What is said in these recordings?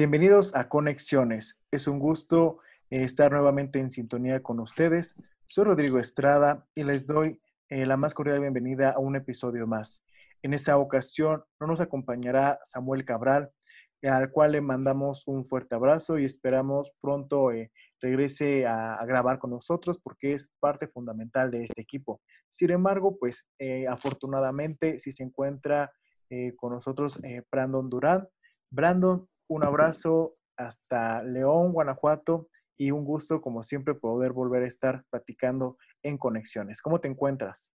Bienvenidos a Conexiones. Es un gusto eh, estar nuevamente en sintonía con ustedes. Soy Rodrigo Estrada y les doy eh, la más cordial bienvenida a un episodio más. En esta ocasión no nos acompañará Samuel Cabral, al cual le mandamos un fuerte abrazo y esperamos pronto eh, regrese a, grabar con nosotros porque es parte fundamental de este equipo. Sin embargo, pues afortunadamente si se encuentra con nosotros Brandon Durán. Brandon, un abrazo hasta León, Guanajuato y un gusto, como siempre, poder volver a estar platicando en conexiones. ¿Cómo te encuentras?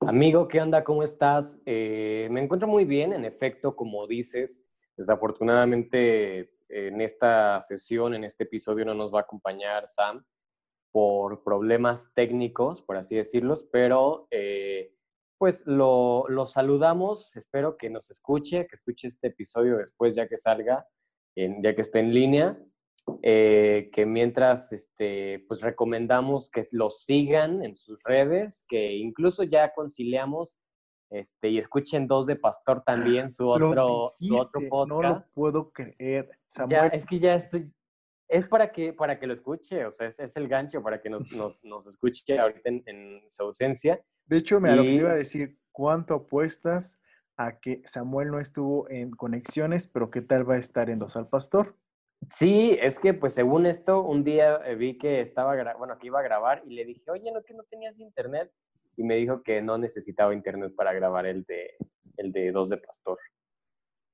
Amigo, ¿qué onda? ¿Cómo estás? Eh, me encuentro muy bien, en efecto, como dices, desafortunadamente en esta sesión, en este episodio no nos va a acompañar Sam por problemas técnicos, por así decirlos, pero eh, pues lo, saludamos, espero que nos escuche, que escuche este episodio después ya que salga, ya que esté en línea, eh, que mientras, este, pues recomendamos que lo sigan en sus redes, que incluso ya conciliamos este, y escuchen Dos de Pastor también, su otro, su otro podcast. No lo puedo creer, Samuel. es que ya estoy, es para que, para que lo escuche, o sea, es, el gancho para que nos, nos, escuche ahorita en, su ausencia. De hecho, me lo que iba a decir, ¿cuánto apuestas a que Samuel no estuvo en conexiones, pero qué tal va a estar en Dos al Pastor? Sí, es que pues según esto, un día eh, vi que estaba, bueno, que iba a grabar y le dije, oye, ¿no que no tenías internet? Y me dijo que no necesitaba internet para grabar el de, el de Dos de Pastor.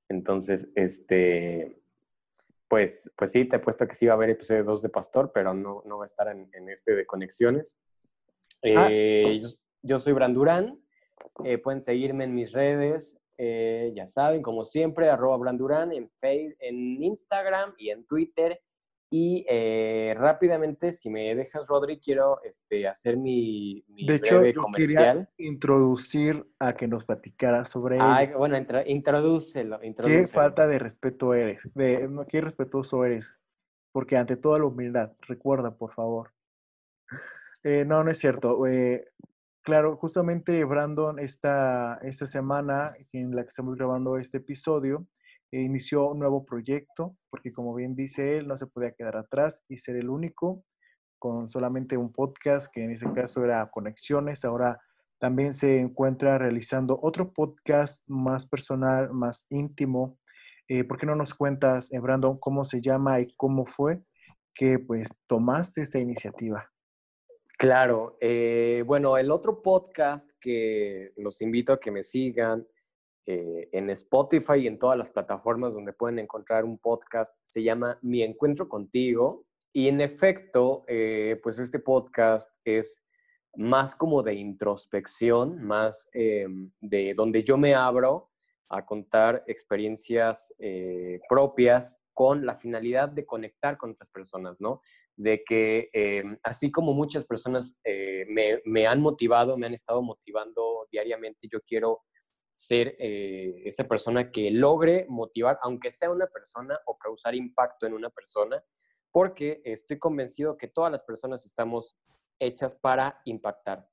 Entonces, este, pues, pues sí, te he puesto que sí va a haber episodio 2 de Pastor, pero no, no va a estar en, este de conexiones. Ah. Eh, yo, soy Brandurán, eh, pueden seguirme en mis redes, eh, ya saben, como siempre, arroba Brandurán en, Facebook, en Instagram y en Twitter y eh, rápidamente, si me dejas, Rodri, quiero este, hacer mi, mi de hecho, yo Quería introducir a que nos platicara sobre Ay, Bueno, introdúcelo, Qué falta de respeto eres, de, qué respetuoso eres, porque ante toda la humildad, recuerda, por favor. Eh, no, no es cierto. Eh, claro, justamente Brandon, esta, esta semana en la que estamos grabando este episodio, e inició un nuevo proyecto, porque como bien dice él, no se podía quedar atrás y ser el único con solamente un podcast, que en ese caso era Conexiones. Ahora también se encuentra realizando otro podcast más personal, más íntimo. Eh, ¿Por qué no nos cuentas, eh, Brandon, cómo se llama y cómo fue que pues tomaste esta iniciativa? Claro, eh, bueno, el otro podcast que los invito a que me sigan eh, en Spotify y en todas las plataformas donde pueden encontrar un podcast. Se llama Mi Encuentro contigo. Y en efecto, eh, pues este podcast es más como de introspección, más eh, de donde yo me abro a contar experiencias propias con la finalidad de conectar con otras personas, ¿no? De que así como muchas personas me, me han motivado, me han estado motivando diariamente, yo quiero ser eh, esa persona que logre motivar, aunque sea una persona, o causar impacto en una persona, porque estoy convencido que todas las personas estamos hechas para impactar.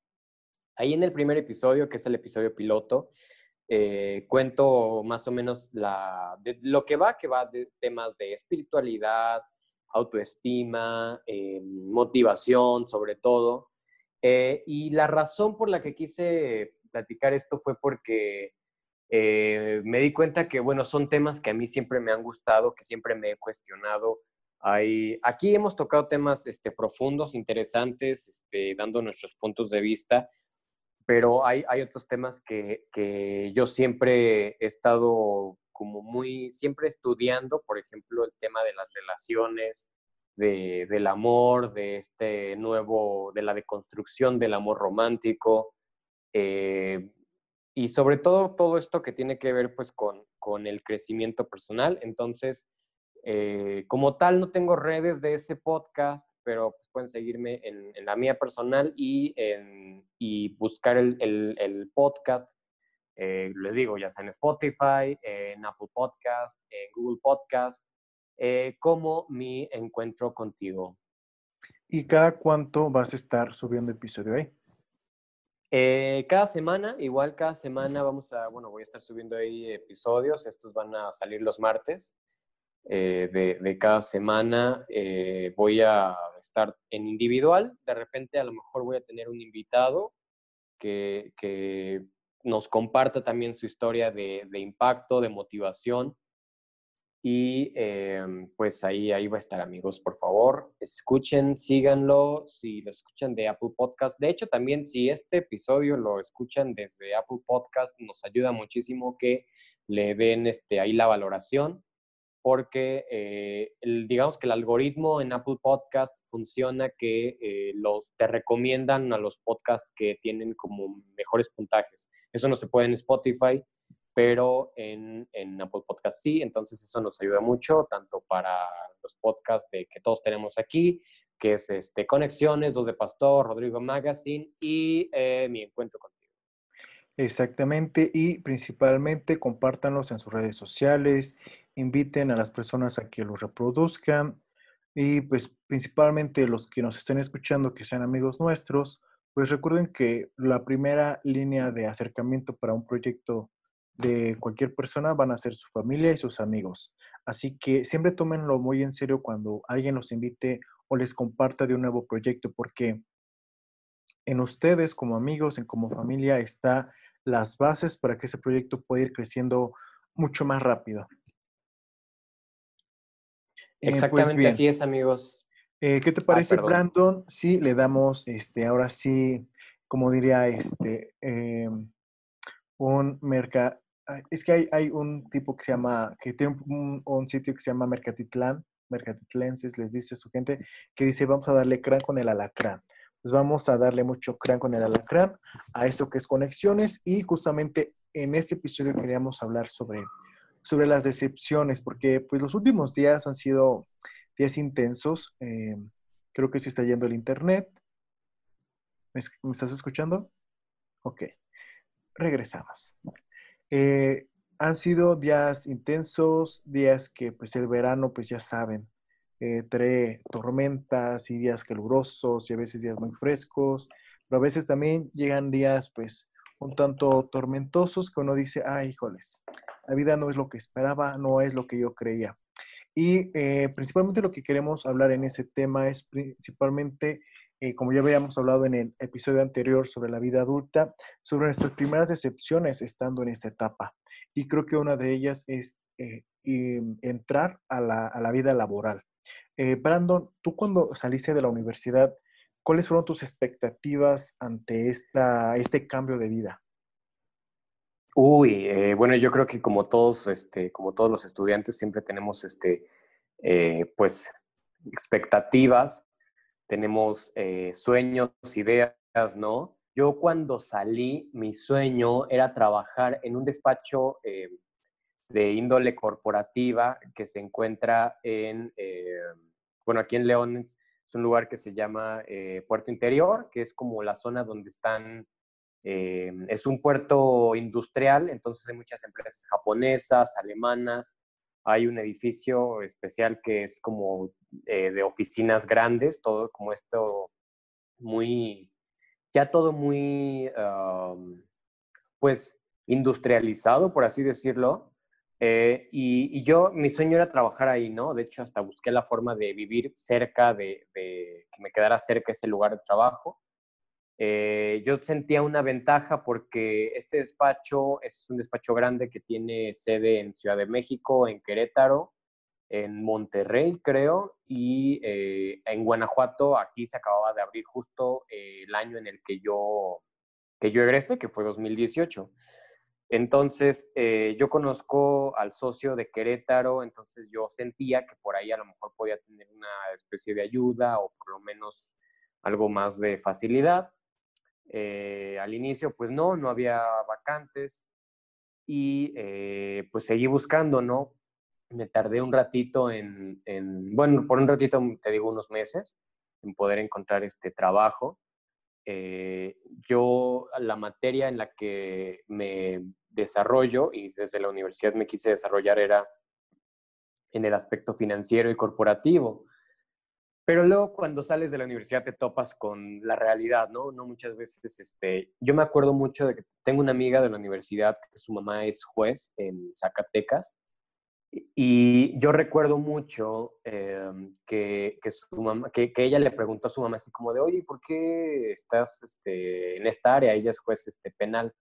Ahí en el primer episodio, que es el episodio piloto, eh, cuento más o menos la, de, lo que va, que va de temas de espiritualidad, autoestima, eh, motivación sobre todo. y la razón por la que quise platicar esto fue porque eh, me di cuenta que, bueno, son temas que a mí siempre me han gustado, que siempre me he cuestionado. Hay, aquí hemos tocado temas este, profundos, interesantes, este, dando nuestros puntos de vista, pero hay, hay otros temas que, que, yo siempre he estado como muy, siempre estudiando, por ejemplo, el tema de las relaciones, de, del amor, de este nuevo, de la deconstrucción del amor romántico. Eh, y sobre todo todo esto que tiene que ver pues con, con el crecimiento personal. Entonces, eh, como tal, no tengo redes de ese podcast, pero pues, pueden seguirme en, la mía personal y, en, y buscar el, el, podcast. Eh, les digo, ya sea en Spotify, en Apple Podcast, en Google Podcast, eh, como mi encuentro contigo. ¿Y cada cuánto vas a estar subiendo episodio ahí? Eh, cada semana, igual cada semana vamos a, bueno, voy a estar subiendo ahí episodios, estos van a salir los martes eh, de, cada semana, eh, voy a estar en individual, de repente a lo mejor voy a tener un invitado que, que nos comparta también su historia de, de impacto, de motivación, y em, pues ahí, ahí va a estar, amigos, por favor, escuchen, síganlo, si lo escuchan de Apple Podcast. De hecho, también si este episodio lo escuchan desde Apple Podcast, nos ayuda muchísimo que le den este, ahí la valoración, porque eh, digamos que el algoritmo en Apple Podcast funciona que eh, los, te recomiendan a los podcasts que tienen como mejores puntajes. Eso no se puede en Spotify pero en, en, Apple Podcast sí, entonces eso nos ayuda mucho, tanto para los podcasts de, que todos tenemos aquí, que es este, Conexiones, Dos de Pastor, Rodrigo Magazine y eh, Mi Encuentro contigo. Exactamente, y principalmente compártanlos en sus redes sociales, inviten a las personas a que los reproduzcan y pues principalmente los que nos estén escuchando, que sean amigos nuestros, pues recuerden que la primera línea de acercamiento para un proyecto de cualquier persona van a ser su familia y sus amigos. Así que siempre tómenlo muy en serio cuando alguien los invite o les comparta de un nuevo proyecto, porque en ustedes como amigos, en como familia, está las bases para que ese proyecto pueda ir creciendo mucho más rápido. Eh, pues Exactamente así es, amigos. Eh, ¿Qué te parece, Brandon? Si le damos, este, ahora sí, como diría, este, em, un mercado es que hay, hay, un tipo que se llama, que tiene un, sitio que se llama Mercatitlán, Mercatitlenses, les dice a su gente, que dice, vamos a darle crán con el alacrán. Pues vamos a darle mucho crán con el alacrán a esto que es conexiones y justamente en este episodio queríamos hablar sobre, sobre las decepciones, porque pues los últimos días han sido días intensos. Eh, creo que se está yendo el internet. ¿Me, ¿Me estás escuchando? Ok. Regresamos. Eh, han sido días intensos, días que pues el verano pues ya saben, eh, trae tormentas y días calurosos y a veces días muy frescos, pero a veces también llegan días pues un tanto tormentosos que uno dice, ay, híjoles, la vida no es lo que esperaba, no es lo que yo creía. Y eh, principalmente lo que queremos hablar en ese tema es principalmente eh, como ya habíamos hablado en el episodio anterior sobre la vida adulta, sobre nuestras primeras decepciones estando en esta etapa. Y creo que una de ellas es eh, entrar a la, vida laboral. Eh, Brandon, tú cuando saliste de la universidad, ¿cuáles fueron tus expectativas ante esta, este cambio de vida? Uy, bueno, yo creo que como todos, este, como todos los estudiantes, siempre tenemos este, pues, expectativas tenemos eh, sueños, ideas, ¿no? Yo cuando salí, mi sueño era trabajar en un despacho eh, de índole corporativa que se encuentra en, eh, bueno, aquí en León es un lugar que se llama Puerto Interior, que es como la zona donde están, es un puerto industrial, entonces hay muchas empresas japonesas, alemanas, hay un edificio especial que es como eh, de oficinas grandes, todo como esto muy, ya todo muy, pues, industrializado, por así decirlo. Eh, y, yo, mi sueño era trabajar ahí, ¿no? De hecho, hasta busqué la forma de vivir cerca de, de que me quedara cerca ese lugar de trabajo. Eh, yo sentía una ventaja porque este despacho es un despacho grande que tiene sede en Ciudad de México, en Querétaro, en Monterrey, creo, y eh, en Guanajuato, aquí se acababa de abrir justo eh, el año en el que yo, que yo egresé, que fue 2018. Entonces, yo conozco al socio de Querétaro, entonces yo sentía que por ahí a lo mejor podía tener una especie de ayuda o por lo menos algo más de facilidad. Eh, al inicio, pues no, no había vacantes y eh, pues seguí buscando, ¿no? Me tardé un ratito en, bueno, por un ratito, te digo, unos meses, en poder encontrar este trabajo. Eh, yo, la materia en la que me desarrollo y desde la universidad me quise desarrollar era en el aspecto financiero y corporativo. Pero luego cuando sales de la universidad te topas con la realidad, ¿no? No muchas veces, este, yo me acuerdo mucho de que tengo una amiga de la universidad que su mamá es juez en Zacatecas y yo recuerdo mucho em, que, que, su mamá, que, que, ella le preguntó a su mamá así como de, oye, ¿por qué estás este, en esta área? Ella es juez este, penal.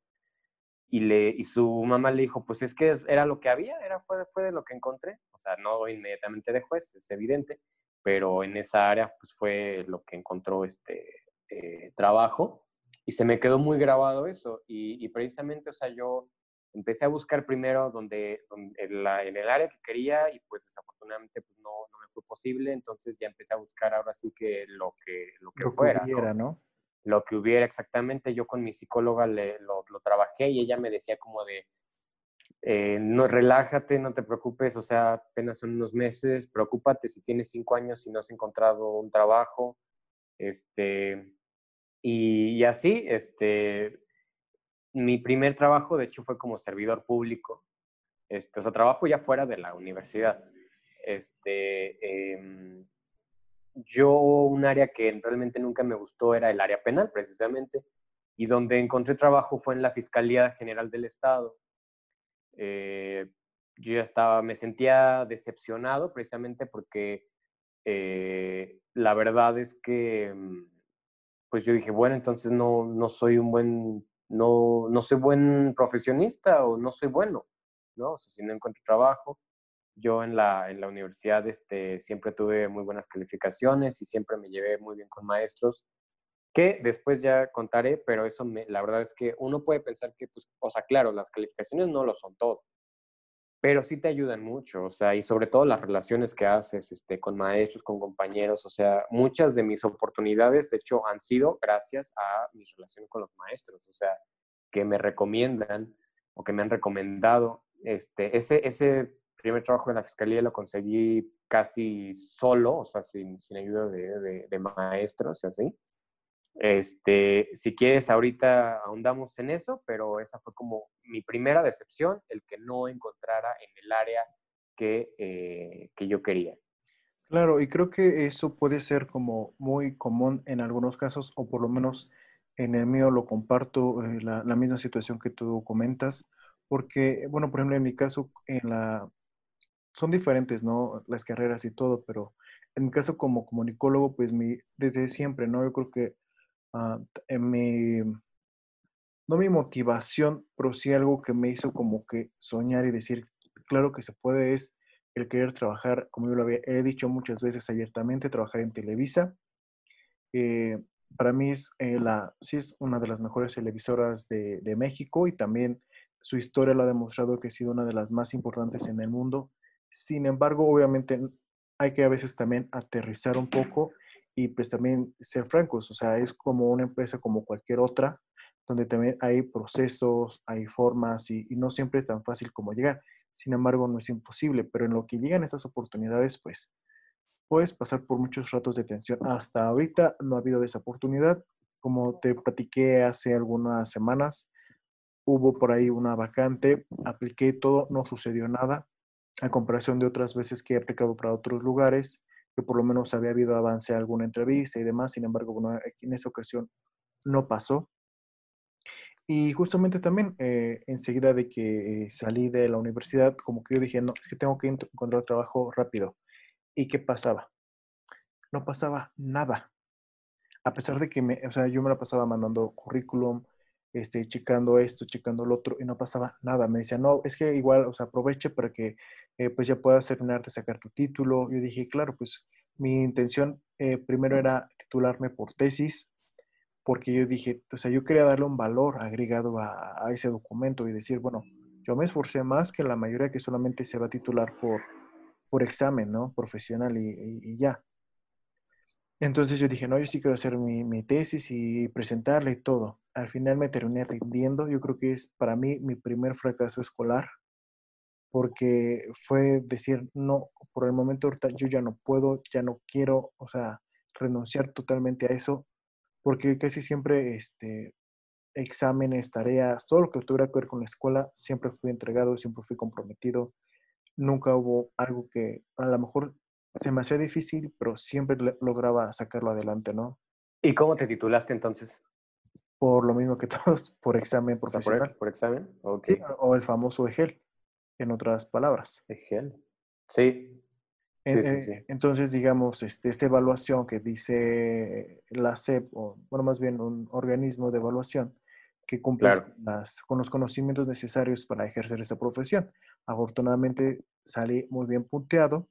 Y, le, y su mamá le dijo, pues es que era lo que había, era, fue, fue de lo que encontré. O sea, no inmediatamente de juez, es evidente, pero en esa área pues fue lo que encontró este eh, trabajo. Y se me quedó muy grabado eso. Y, y precisamente, o sea, yo empecé a buscar primero donde, en, la, en, el área que quería y pues desafortunadamente pues no, no, me fue posible, entonces ya empecé a buscar ahora sí que lo que, lo que fuera. Que hubiera, ¿no? Lo que hubiera exactamente. Yo con mi psicóloga le, lo, lo, trabajé y ella me decía como de, eh, no, relájate, no te preocupes, o sea, apenas son unos meses, preocúpate si tienes cinco años y no has encontrado un trabajo, este, y, y así, este, mi primer trabajo, de hecho, fue como servidor público. Este, o sea, trabajo ya fuera de la universidad. Este, em, yo, un área que realmente nunca me gustó era el área penal, precisamente, y donde encontré trabajo fue en la Fiscalía General del Estado. Eh, yo ya estaba, me sentía decepcionado precisamente porque eh, la verdad es que, mm, pues yo dije, bueno, entonces no, no soy un buen no, no soy buen profesionista o no soy bueno, ¿no? O sea, si no encuentro trabajo. Yo en la, en la universidad este, siempre tuve muy buenas calificaciones y siempre me llevé muy bien con maestros, que después ya contaré, pero eso me, la verdad es que uno puede pensar que, pues, o sea, claro, las calificaciones no lo son todo, pero sí te ayudan mucho, o sea, y sobre todo las relaciones que haces este, con maestros, con compañeros, o sea, muchas de mis oportunidades, de hecho, han sido gracias a mi relación con los maestros, o sea, que me recomiendan o que me han recomendado. Este, ese, ese primer trabajo en la fiscalía lo conseguí casi solo, o sea, sin, sin ayuda de, de, de maestros, así. Este, si quieres, ahorita ahondamos en eso, pero esa fue como mi primera decepción, el que no encontrara en el área que, eh, que yo quería. Claro, y creo que eso puede ser como muy común en algunos casos, o por lo menos en el mío lo comparto, eh, la, la, misma situación que tú comentas, porque, bueno, por ejemplo, en mi caso, en la, son diferentes, ¿no? Las carreras y todo, pero en mi caso como comunicólogo, pues mi, desde siempre, ¿no? Yo creo que mi, no mi motivación, pero sí algo que me hizo como que soñar y decir, claro que se puede, es el querer trabajar, como yo lo había, he dicho muchas veces abiertamente, trabajar en Televisa. Eh, para mí es, eh, la, sí es una de las mejores televisoras de, México y también su historia lo ha demostrado que ha sido una de las más importantes en el mundo. Sin embargo, obviamente hay que a veces también aterrizar un poco y pues también ser francos, o sea, es como una empresa como cualquier otra, donde también hay procesos, hay formas y, no siempre es tan fácil como llegar. Sin embargo, no es imposible, pero en lo que llegan esas oportunidades, pues puedes pasar por muchos ratos de tensión. Hasta ahorita no ha habido esa oportunidad. Como te platiqué hace algunas semanas, hubo por ahí una vacante, apliqué todo, no sucedió nada, a comparación de otras veces que he aplicado para otros lugares que por lo menos había habido avance a alguna entrevista y demás, sin embargo, bueno, en esa ocasión no pasó. Y justamente también, eh, enseguida de que salí de la universidad, como que yo dije, no, es que tengo que encontrar trabajo rápido. ¿Y qué pasaba? No pasaba nada. A pesar de que me, o sea, yo me la pasaba mandando currículum, este, checando esto, checando lo otro, y no pasaba nada. Me decía, no, es que igual, o sea, aproveche para que eh, pues ya puedas terminar de sacar tu título. Yo dije, claro, pues mi intención eh, primero era titularme por tesis, porque yo dije, o sea, yo quería darle un valor agregado a, a ese documento y decir, bueno, yo me esforcé más que la mayoría que solamente se va a titular por, por examen, ¿no? Profesional y, y, y ya. Entonces yo dije, no, yo sí quiero hacer mi, tesis y presentarla y todo. Al final me terminé rindiendo. Yo creo que es para mí mi primer fracaso escolar, porque fue decir, no, por el momento ahorita yo ya no puedo, ya no quiero, o sea, renunciar totalmente a eso, porque casi siempre, este, exámenes, tareas, todo lo que tuviera que ver con la escuela, siempre fui entregado, siempre fui comprometido. Nunca hubo algo que a lo mejor se me hacía difícil, pero siempre lograba sacarlo adelante, ¿no? ¿Y cómo te titulaste entonces? Por lo mismo que todos, por examen profesional. por, examen? Ok. o el famoso EGEL, en otras palabras. EGEL. Sí. Sí, sí, sí. Entonces, digamos, este, esta evaluación que dice la SEP, o bueno, más bien un organismo de evaluación, que cumple con los conocimientos necesarios para ejercer esa profesión. Afortunadamente salí muy bien punteado,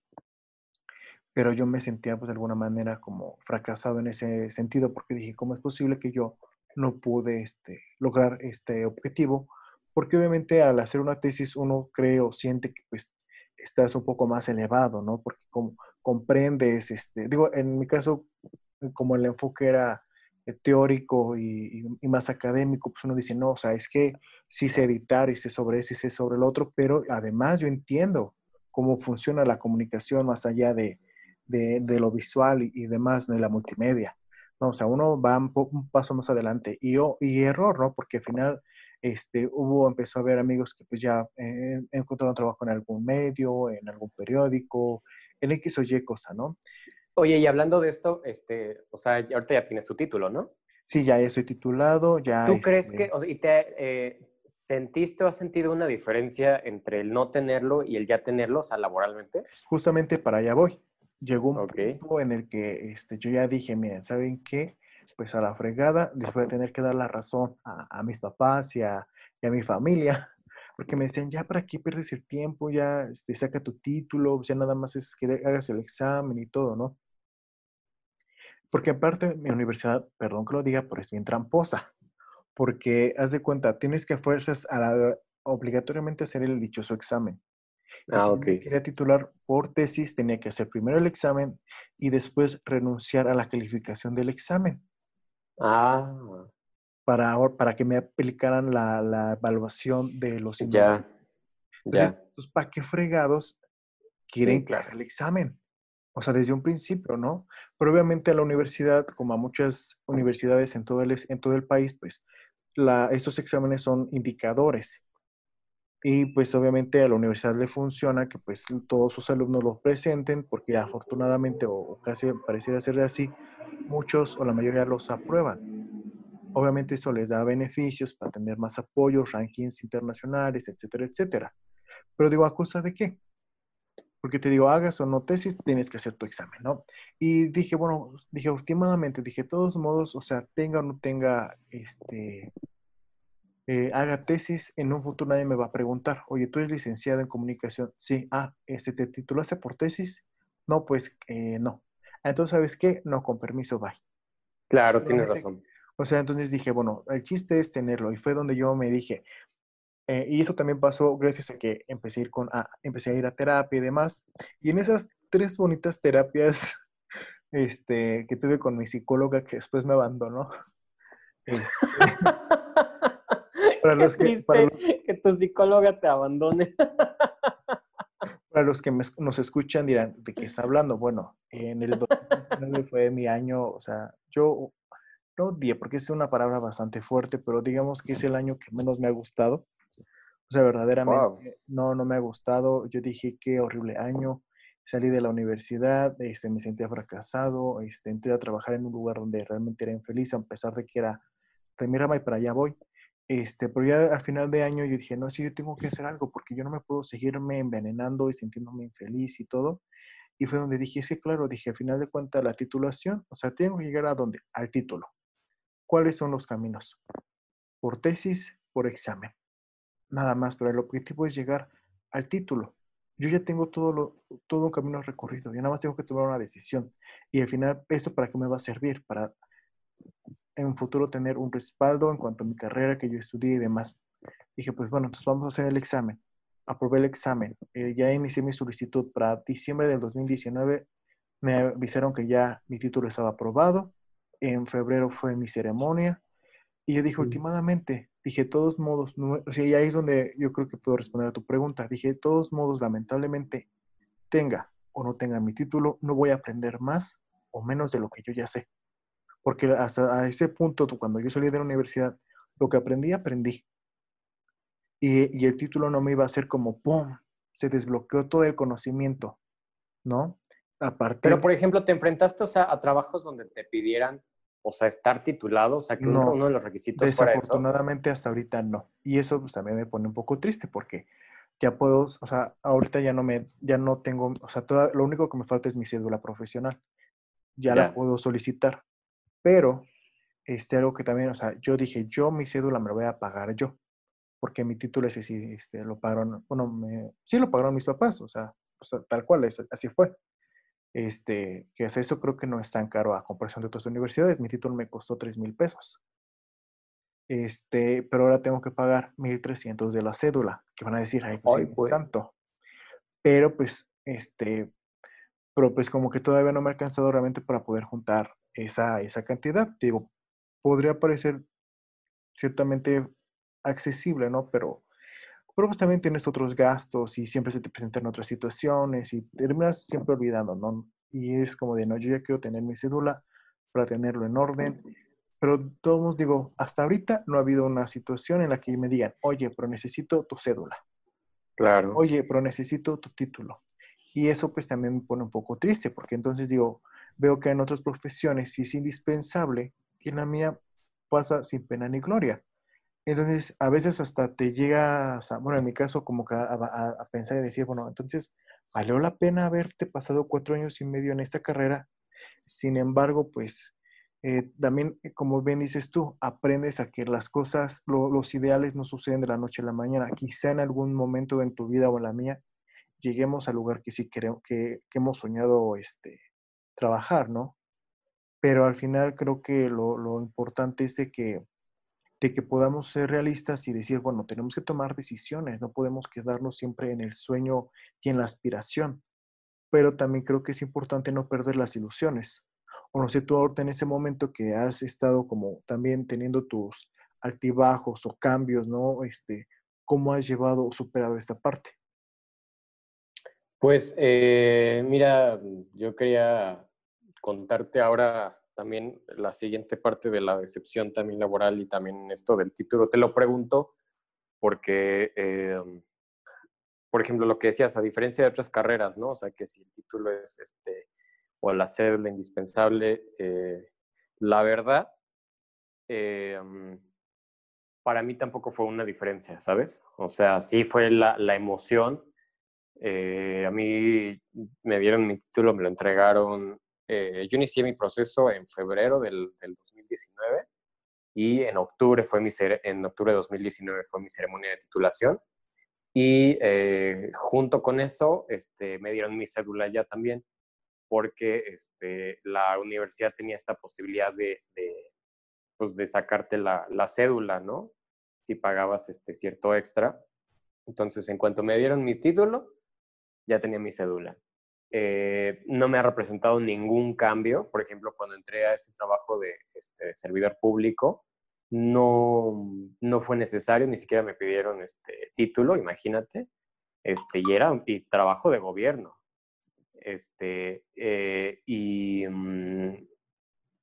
pero yo me sentía pues de alguna manera como fracasado en ese sentido porque dije, ¿cómo es posible que yo no pude este, lograr este objetivo? Porque obviamente al hacer una tesis uno cree o siente que pues estás un poco más elevado, ¿no? Porque como comprendes, este, digo, en mi caso, como el enfoque era eh, teórico y, más académico, pues uno dice, no, o sea, es que sí sé editar y sé sobre eso y sé sobre el otro, pero además yo entiendo cómo funciona la comunicación más allá de, de, lo visual y, demás, ¿no? de la multimedia. No, o sea, uno va un, paso más adelante y, y error, ¿no? Porque al final este, hubo, empezó a haber amigos que pues ya eh, encontraron trabajo en algún medio, en algún periódico, en X o Y cosa, ¿no? Oye, y hablando de esto, este, o sea, ahorita ya tienes tu título, ¿no? Sí, ya estoy titulado, ya... ¿Tú crees este que, o sea, y te, eh, sentiste o has sentido una diferencia entre el no tenerlo y el ya tenerlo, o sea, laboralmente? Justamente para allá voy. Llegó un punto en el que este, yo ya dije, miren, ¿saben qué? Pues a la fregada les voy a tener que dar la razón a, mis papás y a, y a mi familia porque me decían, ya para qué pierdes el tiempo, ya este, saca tu título, ya nada más es que hagas el examen y todo, ¿no? Porque aparte mi universidad, perdón que lo diga, pero es bien tramposa, porque haz de cuenta, tienes que a fuerzas a la, obligatoriamente hacer el dichoso examen. Ah. Si quería titular por tesis, tenía que hacer primero el examen y después renunciar a la calificación del examen. Ah. Para, para que me aplicaran la, evaluación de los Ya. Entonces, pues, ¿para qué fregados quieren que el examen? O sea, desde un principio, ¿no? Pero obviamente a la universidad, como a muchas universidades en todo el, en todo el país, pues la, estos exámenes son indicadores. Y pues obviamente a la universidad le funciona que pues todos sus alumnos los presenten, porque afortunadamente, o casi pareciera ser así, muchos o la mayoría los aprueban. Obviamente eso les da beneficios para tener más apoyos, rankings internacionales, etcétera, etcétera. Pero digo, ¿a costa de qué? porque te digo, hagas o no tesis, tienes que hacer tu examen, ¿no? Y dije, bueno, dije últimamente, dije, todos modos, o sea, tenga o no tenga, este, eh, haga tesis, en un futuro nadie me va a preguntar, oye, tú eres licenciado en comunicación, sí, ah, este, ¿te titulaste por tesis? No, pues, eh, no. Entonces, ¿sabes qué? No, con permiso, bye. Claro, tienes razón. O sea, entonces dije, bueno, el chiste es tenerlo. Y fue donde yo me dije, eh, y eso también pasó gracias a que empecé a, ir con, a, empecé a ir a terapia y demás. Y en esas tres bonitas terapias este, que tuve con mi psicóloga, que después me abandonó. Este, para los que, que tu psicóloga te abandone. Para los que nos escuchan dirán, ¿de qué está hablando? Bueno, en el 2019 fue mi año, o sea, yo no odié, porque es una palabra bastante fuerte, pero digamos que es el año que menos me ha gustado. O sea, verdaderamente no, no me ha gustado. Yo dije, qué horrible año. Salí de la universidad, este, me sentía fracasado, este, entré a trabajar en un lugar donde realmente era infeliz, a pesar de que era de mi y para allá voy. Este, pero ya al final de año yo dije, no, sí, yo tengo que hacer algo porque yo no me puedo seguirme envenenando y sintiéndome infeliz y todo. Y fue donde dije, sí, claro, dije, al final de cuentas, la titulación, o sea, tengo que llegar a dónde? Al título. ¿Cuáles son los caminos? Por tesis, por examen nada más, pero el objetivo es llegar al título. Yo ya tengo todo, lo, todo un camino recorrido, yo nada más tengo que tomar una decisión. Y al final, ¿esto para qué me va a servir? Para en un futuro tener un respaldo en cuanto a mi carrera que yo estudié y demás. Dije, pues bueno, entonces vamos a hacer el examen. Aprobé el examen. Eh, ya inicié mi solicitud para diciembre del 2019. Me avisaron que ya mi título estaba aprobado. En febrero fue mi ceremonia. Y yo dije, últimamente, dije, de todos modos, o sea, y ahí es donde yo creo que puedo responder a tu pregunta. Dije, de todos modos, lamentablemente, tenga o no tenga mi título, no voy a aprender más o menos de lo que yo ya sé. Porque hasta a ese punto, cuando yo salí de la universidad, lo que aprendí, aprendí. Y, y el título no me iba a ser como, ¡pum! Se desbloqueó todo el conocimiento, ¿no? Aparte. Pero, por ejemplo, ¿te enfrentaste o sea, a trabajos donde te pidieran, o sea, estar titulado? O sea, que No, uno de los requisitos eso. Desafortunadamente hasta ahorita no. Y eso pues también me pone un poco triste porque ya puedo, o sea, ahorita ya no me, ya no tengo, o sea, toda, lo único que me falta es mi cédula profesional. Ya la puedo solicitar. Pero, este, algo que también, o sea, yo dije, yo mi cédula me la voy a pagar yo, porque mi título ese sí, este, lo pagaron, bueno, me, sí lo pagaron mis papás, o sea, o sea, tal cual, es- así fue. Este, que es eso creo que no es tan caro a comparación de otras universidades. Mi título me costó tres mil pesos. Este, pero ahora tengo que pagar 1.300 de la cédula, que van a decir, ay, pues Ay, pues. tanto. Pero pues, este, pero pues como que todavía no me ha alcanzado realmente para poder juntar esa, esa cantidad. Digo, podría parecer ciertamente accesible, ¿no? Pero, pero pues también tienes otros gastos y siempre se te presentan otras situaciones y terminas siempre olvidando, ¿no? Y es como de, no, yo ya quiero tener mi cédula para tenerlo en orden. Pero todos digo, hasta ahorita no ha habido una situación en la que me digan, oye, pero necesito tu cédula. claro. Oye, pero necesito tu título. Y eso pues también me pone un poco triste, porque entonces digo, veo que en otras profesiones sí es indispensable y en la mía pasa sin pena ni gloria. Entonces, a veces hasta te llegas, a, bueno, en mi caso, como que a, pensar y decir, bueno, entonces, ¿valió la pena haberte pasado cuatro años y medio en esta carrera? Sin embargo, pues, eh, también, eh, como bien dices tú, aprendes a que las cosas, lo- los ideales no suceden de la noche a la mañana. Quizá en algún momento en tu vida o en la mía, lleguemos al lugar que sí queremos, que, que hemos soñado este, trabajar, ¿no? Pero al final creo que lo, importante es de que de que podamos ser realistas y decir, bueno, tenemos que tomar decisiones, no podemos quedarnos siempre en el sueño y en la aspiración, pero también creo que es importante no perder las ilusiones. O no sé, tú ahorita en ese momento que has estado como también teniendo tus altibajos o cambios, ¿no? Este, ¿cómo has llevado o superado esta parte? Pues eh, mira, yo quería contarte ahora también la siguiente parte de la decepción también laboral y también esto del título. Te lo pregunto porque, eh, por ejemplo, lo que decías, a diferencia de otras carreras, ¿no? O sea, que si el título es este, o la cédula indispensable, eh, la verdad, para mí tampoco fue una diferencia, ¿sabes? O sea, sí fue la emoción. Eh, a mí me dieron mi título, me lo entregaron. eh, yo inicié mi proceso en febrero del, del 2019 y en octubre, fue mi, en octubre de 2019 fue mi ceremonia de titulación. Y eh, junto con eso, este, me dieron mi cédula ya también, porque este, la universidad tenía esta posibilidad de, de, pues, de sacarte la, la cédula, ¿no? Si pagabas este cierto extra. Entonces, en cuanto me dieron mi título, ya tenía mi cédula. Eh, no me ha representado ningún cambio. Por ejemplo, cuando entré a ese trabajo de, este, servidor público, no, no fue necesario, ni siquiera me pidieron este título, imagínate. Este, y era y trabajo de gobierno. Este, eh, y, mm,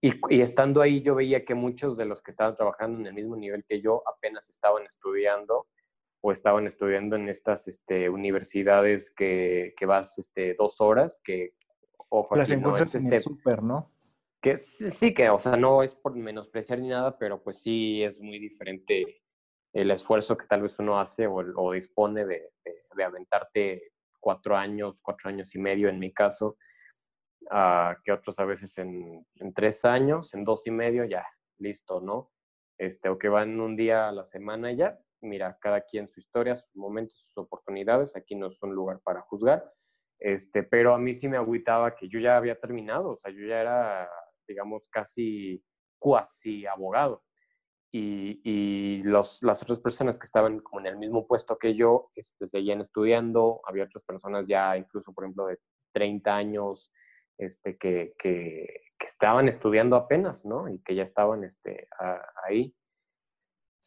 y, y estando ahí yo veía que muchos de los que estaban trabajando en el mismo nivel que yo apenas estaban estudiando o estaban estudiando en estas este, universidades que, que vas este, dos horas, que, ojo, Las aquí no encuentras es en el este, súper, ¿no? que sí, sí, que, o sea, no es por menospreciar ni nada, pero pues sí es muy diferente el esfuerzo que tal vez uno hace o, o dispone de, de, de aventarte cuatro años, cuatro años y medio en mi caso, uh, que otros a veces en, en, tres años, en dos y medio, ya, listo, ¿no? Este, o que van un día a la semana y ya, mira, cada quien su historia, sus momentos, sus oportunidades, aquí no es un lugar para juzgar, este, pero a mí sí me agüitaba que yo ya había terminado, o sea, yo ya era, digamos, casi cuasi abogado. Y, y los, las otras personas que estaban como en el mismo puesto que yo este, seguían estudiando, había otras personas ya incluso, por ejemplo, de 30 años este, que, que, estaban estudiando apenas, ¿no? Y que ya estaban este, ahí.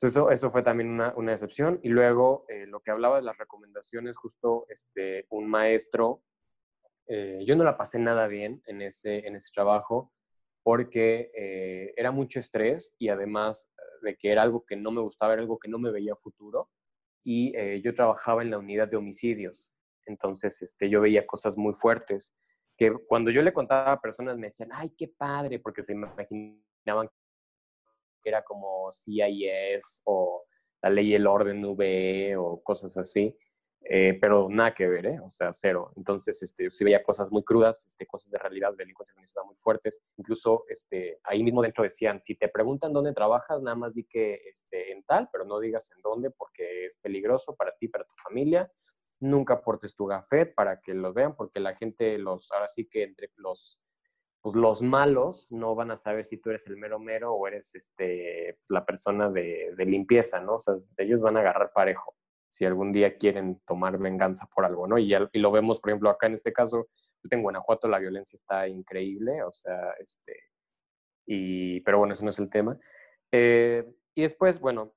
Eso, eso fue también una, una excepción. Y luego, eh, lo que hablaba de las recomendaciones, justo este, un maestro, eh, yo no la pasé nada bien en ese, en ese trabajo porque eh, era mucho estrés y además de que era algo que no me gustaba, era algo que no me veía futuro. Y eh, yo trabajaba en la unidad de homicidios. Entonces, este, yo veía cosas muy fuertes. que cuando yo le contaba a personas me decían, ay, qué padre, porque se imaginaban que era como CIS o la ley y el orden V o cosas así. Eh, pero nada que ver, ¿eh? o sea, cero. Entonces, este, sí veía cosas muy crudas, este, cosas de realidad, delincuencia organizada muy fuertes. Incluso este, ahí mismo dentro decían, si te preguntan dónde trabajas, nada más di que este, en tal, pero no digas en dónde porque es peligroso para ti, para tu familia. Nunca portes tu gafet para que lo vean, porque la gente, los, ahora sí que entre los, pues los malos no van a saber si tú eres el mero mero o eres este, pues, la persona de, limpieza, ¿no? O sea, ellos van a agarrar parejo si algún día quieren tomar venganza por algo, ¿no? Y, lo vemos, por ejemplo, acá en este caso, en Guanajuato la violencia está increíble, o sea, este, y, pero bueno, ese no es el tema. Eh, y después, bueno,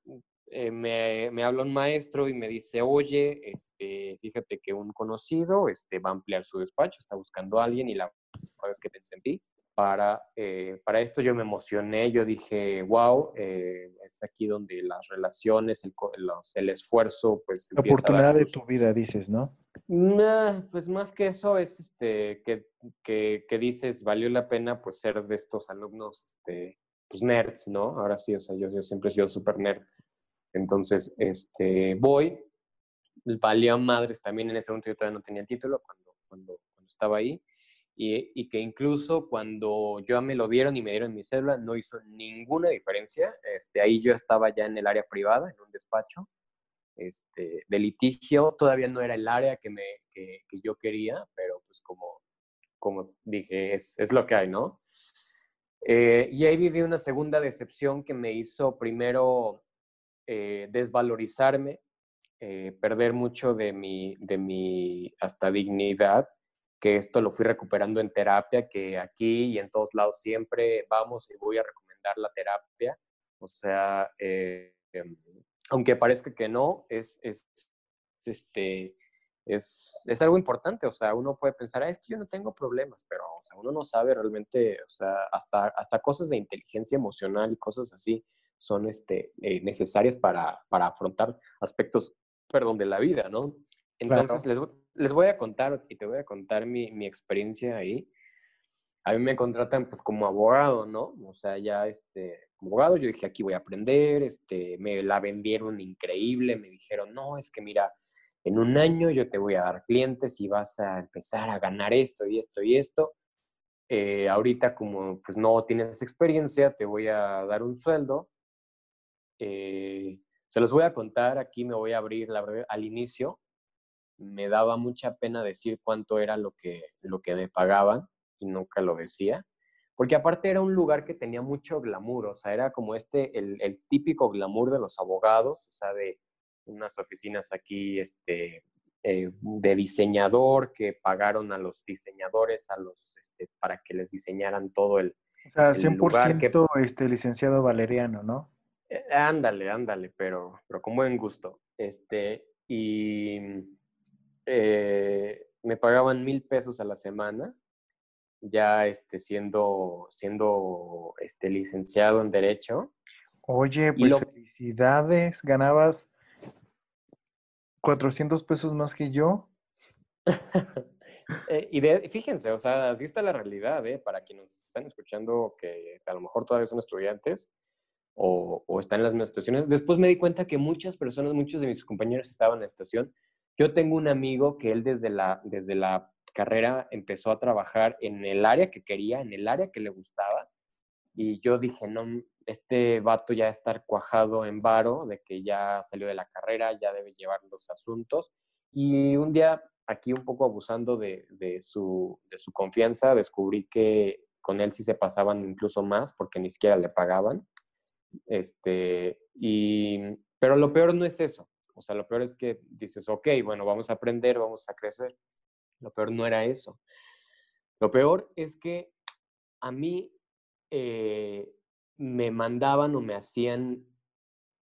eh, me, me habla un maestro y me dice, oye, este, fíjate que un conocido este, va a ampliar su despacho, está buscando a alguien y la es que pensé en ti para, eh, para esto yo me emocioné, yo dije, wow, eh, es aquí donde las relaciones, el, el esfuerzo, pues... La oportunidad de tu vida, dices, ¿no? pues más que eso es este, que, que, que, dices, valió la pena pues ser de estos alumnos, este, pues nerds, ¿no? Ahora sí, o sea, yo, yo siempre he sido súper nerd. Entonces, este, voy, valió madres también en ese momento, yo todavía no tenía el título cuando, cuando, estaba ahí y, que incluso cuando yo me lo dieron y me dieron mi cédula, no hizo ninguna diferencia. Este, ahí yo estaba ya en el área privada, en un despacho este, de litigio. Todavía no era el área que, me, que, yo quería, pero pues como, como dije, es, es lo que hay, ¿no? Eh, y ahí viví una segunda decepción que me hizo primero eh, desvalorizarme, eh, perder mucho de mi, de mi hasta dignidad que esto lo fui recuperando en terapia, que aquí y en todos lados siempre vamos y voy a recomendar la terapia. O sea, eh, em, aunque parezca que no, es, es, este, es, es, algo importante. O sea, uno puede pensar, es que yo no tengo problemas, pero o sea, uno no sabe realmente, o sea, hasta, hasta cosas de inteligencia emocional y cosas así son este, eh, necesarias para, para afrontar aspectos, perdón, de la vida, ¿no? Entonces, les, les voy a contar y te voy a contar mi, mi, experiencia ahí. A mí me contratan pues como abogado, ¿no? O sea, ya este, como abogado, yo dije, aquí voy a aprender, este, me la vendieron increíble, me dijeron, no, es que mira, en un año yo te voy a dar clientes y vas a empezar a ganar esto y esto y esto. Eh, ahorita como pues no tienes experiencia, te voy a dar un sueldo. Eh, se los voy a contar, aquí me voy a abrir la, al inicio me daba mucha pena decir cuánto era lo que, lo que me pagaban y nunca lo decía. Porque aparte era un lugar que tenía mucho glamour, o sea, era como este, el, el típico glamour de los abogados, o sea, de unas oficinas aquí, este, eh, de diseñador que pagaron a los diseñadores a los, este, para que les diseñaran todo el... O sea, 100% que, este, licenciado valeriano, ¿no? Eh, ándale, ándale, pero, pero con buen gusto. Este, y eh, me pagaban mil pesos a la semana, ya este, siendo, siendo este, licenciado en Derecho. Oye, pues felicidades, ganabas 400 pesos más que yo. Eh, y fíjense, o sea, así está la realidad, ¿eh? Para quienes están escuchando que a lo mejor todavía son estudiantes o, o están en las mismas situaciones. Después me di cuenta que muchas personas, muchos de mis compañeros estaban en la estación yo tengo un amigo que él desde la, desde la carrera empezó a trabajar en el área que quería, en el área que le gustaba. Y yo dije, no, este vato ya estar cuajado en varo, de que ya salió de la carrera, ya debe llevar los asuntos. Y un día, aquí un poco abusando de, de, su, de su confianza, descubrí que con él sí se pasaban incluso más porque ni siquiera le pagaban. Este, y, pero lo peor no es eso. O sea, lo peor es que dices, ok, bueno, vamos a aprender, vamos a crecer. Lo peor no era eso. Lo peor es que a mí eh, me mandaban o me hacían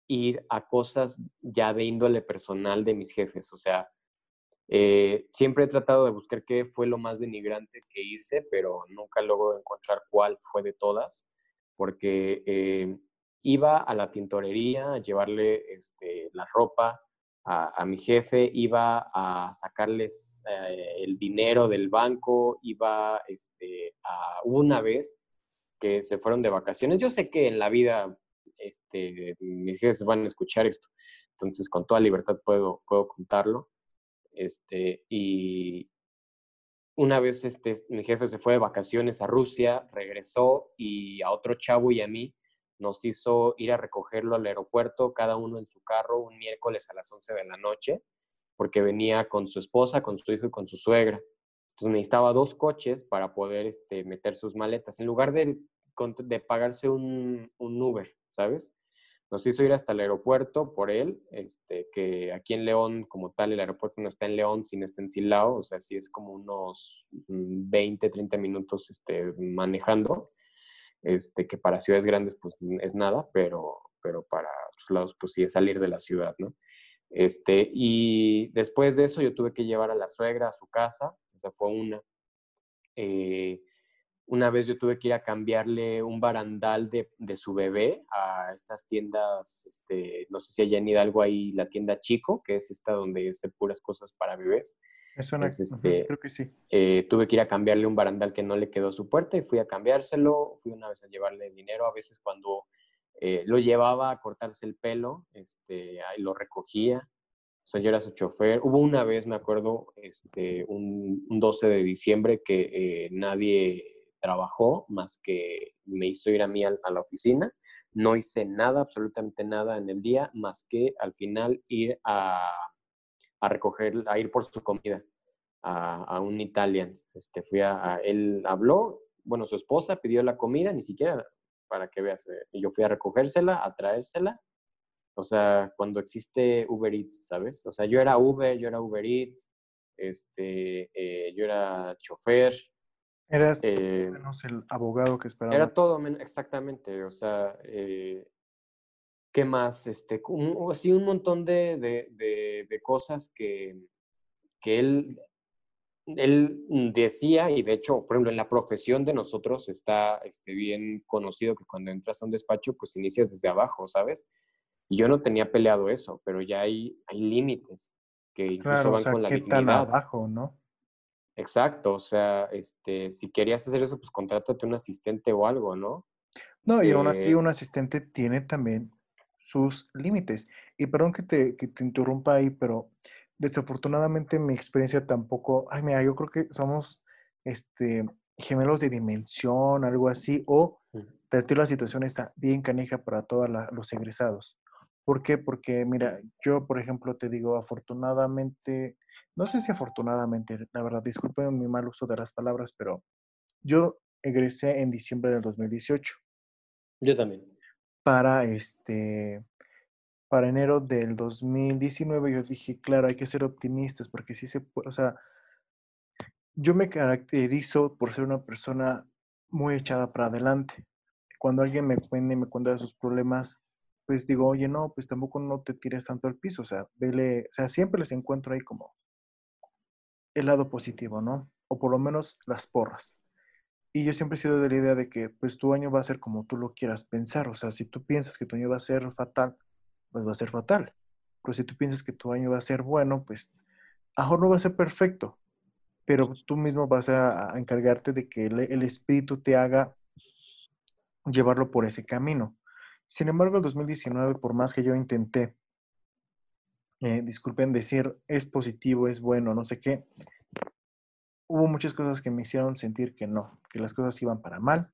ir a cosas ya de índole personal de mis jefes. O sea, eh, siempre he tratado de buscar qué fue lo más denigrante que hice, pero nunca logro encontrar cuál fue de todas, porque eh, iba a la tintorería a llevarle este, la ropa a, mi jefe, iba a sacarles eh, el dinero del banco, iba este, a una vez que se fueron de vacaciones. Yo sé que en la vida este, mis jefes van a escuchar esto, entonces con toda libertad puedo, puedo contarlo. Este, y una vez este, mi jefe se fue de vacaciones a Rusia, regresó y a otro chavo y a mí nos hizo ir a recogerlo al aeropuerto, cada uno en su carro, un miércoles a las 11 de la noche, porque venía con su esposa, con su hijo y con su suegra. Entonces necesitaba dos coches para poder este, meter sus maletas. En lugar de, de pagarse un, un, Uber, ¿sabes? Nos hizo ir hasta el aeropuerto por él, este, que aquí en León, como tal, el aeropuerto no está en León, sino está en Silao, o sea, sí es como unos 20, 30 minutos este, manejando este, que para ciudades grandes pues es nada, pero, pero para otros lados pues sí es salir de la ciudad, ¿no? Este, y después de eso yo tuve que llevar a la suegra a su casa, esa fue una. Eh, una vez yo tuve que ir a cambiarle un barandal de, de, su bebé a estas tiendas, este, no sé si allá en Hidalgo hay la tienda Chico, que es esta donde se puras cosas para bebés. Eso no, este, creo que sí. Eh, tuve que ir a cambiarle un barandal que no le quedó su puerta y fui a cambiárselo. Fui una vez a llevarle dinero. A veces cuando eh, lo llevaba a cortarse el pelo, este, ahí lo recogía. O sea, yo era su chofer. Hubo una vez, me acuerdo, este, un, 12 de diciembre que eh, nadie trabajó más que me hizo ir a mí a, la oficina. No hice nada, absolutamente nada en el día, más que al final ir a a recoger, a ir por su comida a, un Italians. Este, fui a, él habló, bueno, su esposa pidió la comida, ni siquiera para que veas, eh, yo fui a recogérsela, a traérsela. O sea, cuando existe Uber Eats, ¿sabes? O sea, yo era Uber, yo era Uber Eats, este, eh, yo era chofer. Eras eh, menos el abogado que esperaba. Era todo, exactamente. O sea, eh, ¿Qué más? Este, un, así un montón de, de, de, cosas que, que él, él decía, y de hecho, por ejemplo, en la profesión de nosotros está este, bien conocido que cuando entras a un despacho, pues inicias desde abajo, ¿sabes? Y yo no tenía peleado eso, pero ya hay, hay límites que incluso van con la ¿qué Tan abajo, ¿no? Exacto, o sea, este, si querías hacer eso, pues contrátate un asistente o algo, ¿no? No, y aún así eh un asistente tiene también sus límites. Y perdón que te, que te interrumpa ahí, pero desafortunadamente mi experiencia tampoco, ay, mira, yo creo que somos este, gemelos de dimensión, algo así, o pero la situación está bien canija para todos los egresados. ¿Por qué? Porque, mira, yo, por ejemplo, te digo, afortunadamente, no sé si afortunadamente, la verdad, disculpen mi mal uso de las palabras, pero yo egresé en diciembre del 2018. Yo también para este para enero del 2019 yo dije, claro, hay que ser optimistas porque sí se puede, o sea, yo me caracterizo por ser una persona muy echada para adelante. Cuando alguien me cuenta y me cuenta de sus problemas, pues digo, oye, no, pues tampoco no te tires tanto al piso, o sea, vele, o sea, siempre les encuentro ahí como el lado positivo, ¿no? O por lo menos las porras. Y yo siempre he sido de la idea de que pues tu año va a ser como tú lo quieras pensar. O sea, si tú piensas que tu año va a ser fatal, pues va a ser fatal. Pero si tú piensas que tu año va a ser bueno, pues a lo mejor no va a ser perfecto. Pero tú mismo vas a, encargarte de que el, espíritu te haga llevarlo por ese camino. Sin embargo, el 2019, por más que yo intenté, eh, disculpen decir, es positivo, es bueno, no sé qué, hubo muchas cosas que me hicieron sentir que no, que las cosas iban para mal.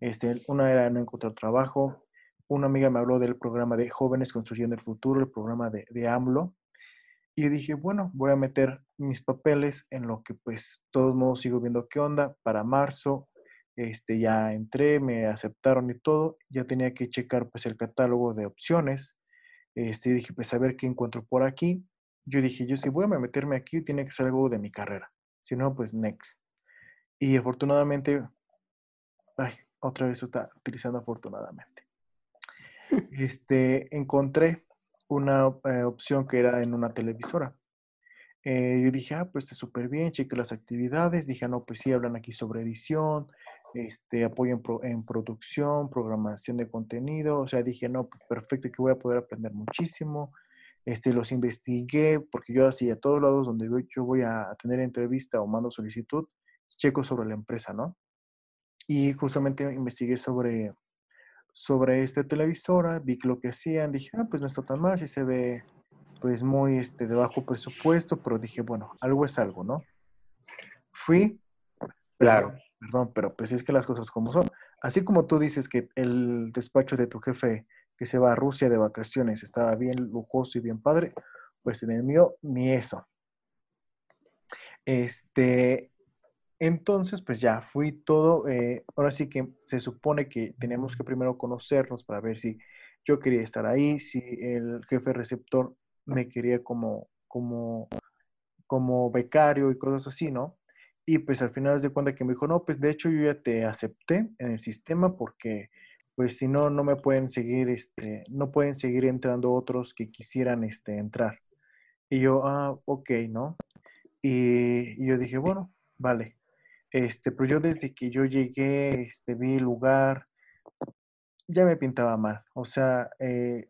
Este, una era no encontrar trabajo. Una amiga me habló del programa de Jóvenes Construyendo el Futuro, el programa de, de AMLO. Y dije, bueno, voy a meter mis papeles en lo que pues todos modos sigo viendo qué onda. Para marzo este, ya entré, me aceptaron y todo. Ya tenía que checar pues el catálogo de opciones. Este, dije, pues a ver qué encuentro por aquí. Yo dije, yo si voy a meterme aquí, tiene que ser algo de mi carrera. Si no, pues next. Y afortunadamente, ay, otra vez está utilizando afortunadamente. Este, encontré una eh, opción que era en una televisora. Eh, yo dije, ah, pues está súper bien, cheque las actividades. Dije, ah, no, pues sí, hablan aquí sobre edición, este, apoyo en, en, producción, programación de contenido. O sea, dije, no, pues perfecto, que voy a poder aprender muchísimo. Este, los investigué, porque yo así a todos lados donde yo voy a tener entrevista o mando solicitud, checo sobre la empresa, ¿no? Y justamente investigué sobre, sobre esta televisora, vi lo que hacían, dije, ah, pues no está tan mal, si se ve pues muy este, de bajo presupuesto, pero dije, bueno, algo es algo, ¿no? Fui. Claro. Perdón, pero pues es que las cosas como son. Así como tú dices que el despacho de tu jefe que se va a Rusia de vacaciones estaba bien lujoso y bien padre, pues en el mío ni eso. Este, entonces, pues ya fui todo. Eh, ahora sí que se supone que tenemos que primero conocernos para ver si yo quería estar ahí, si el jefe receptor me quería como, como, como becario y cosas así, ¿no? Y pues al final de cuenta que me dijo, no, pues de hecho yo ya te acepté en el sistema porque pues si no, no me pueden seguir, este, no pueden seguir entrando otros que quisieran este, entrar. Y yo, ah, ok, ¿no? Y, yo dije, bueno, vale. Este, pero yo desde que yo llegué, este, vi el lugar, ya me pintaba mal. O sea, eh,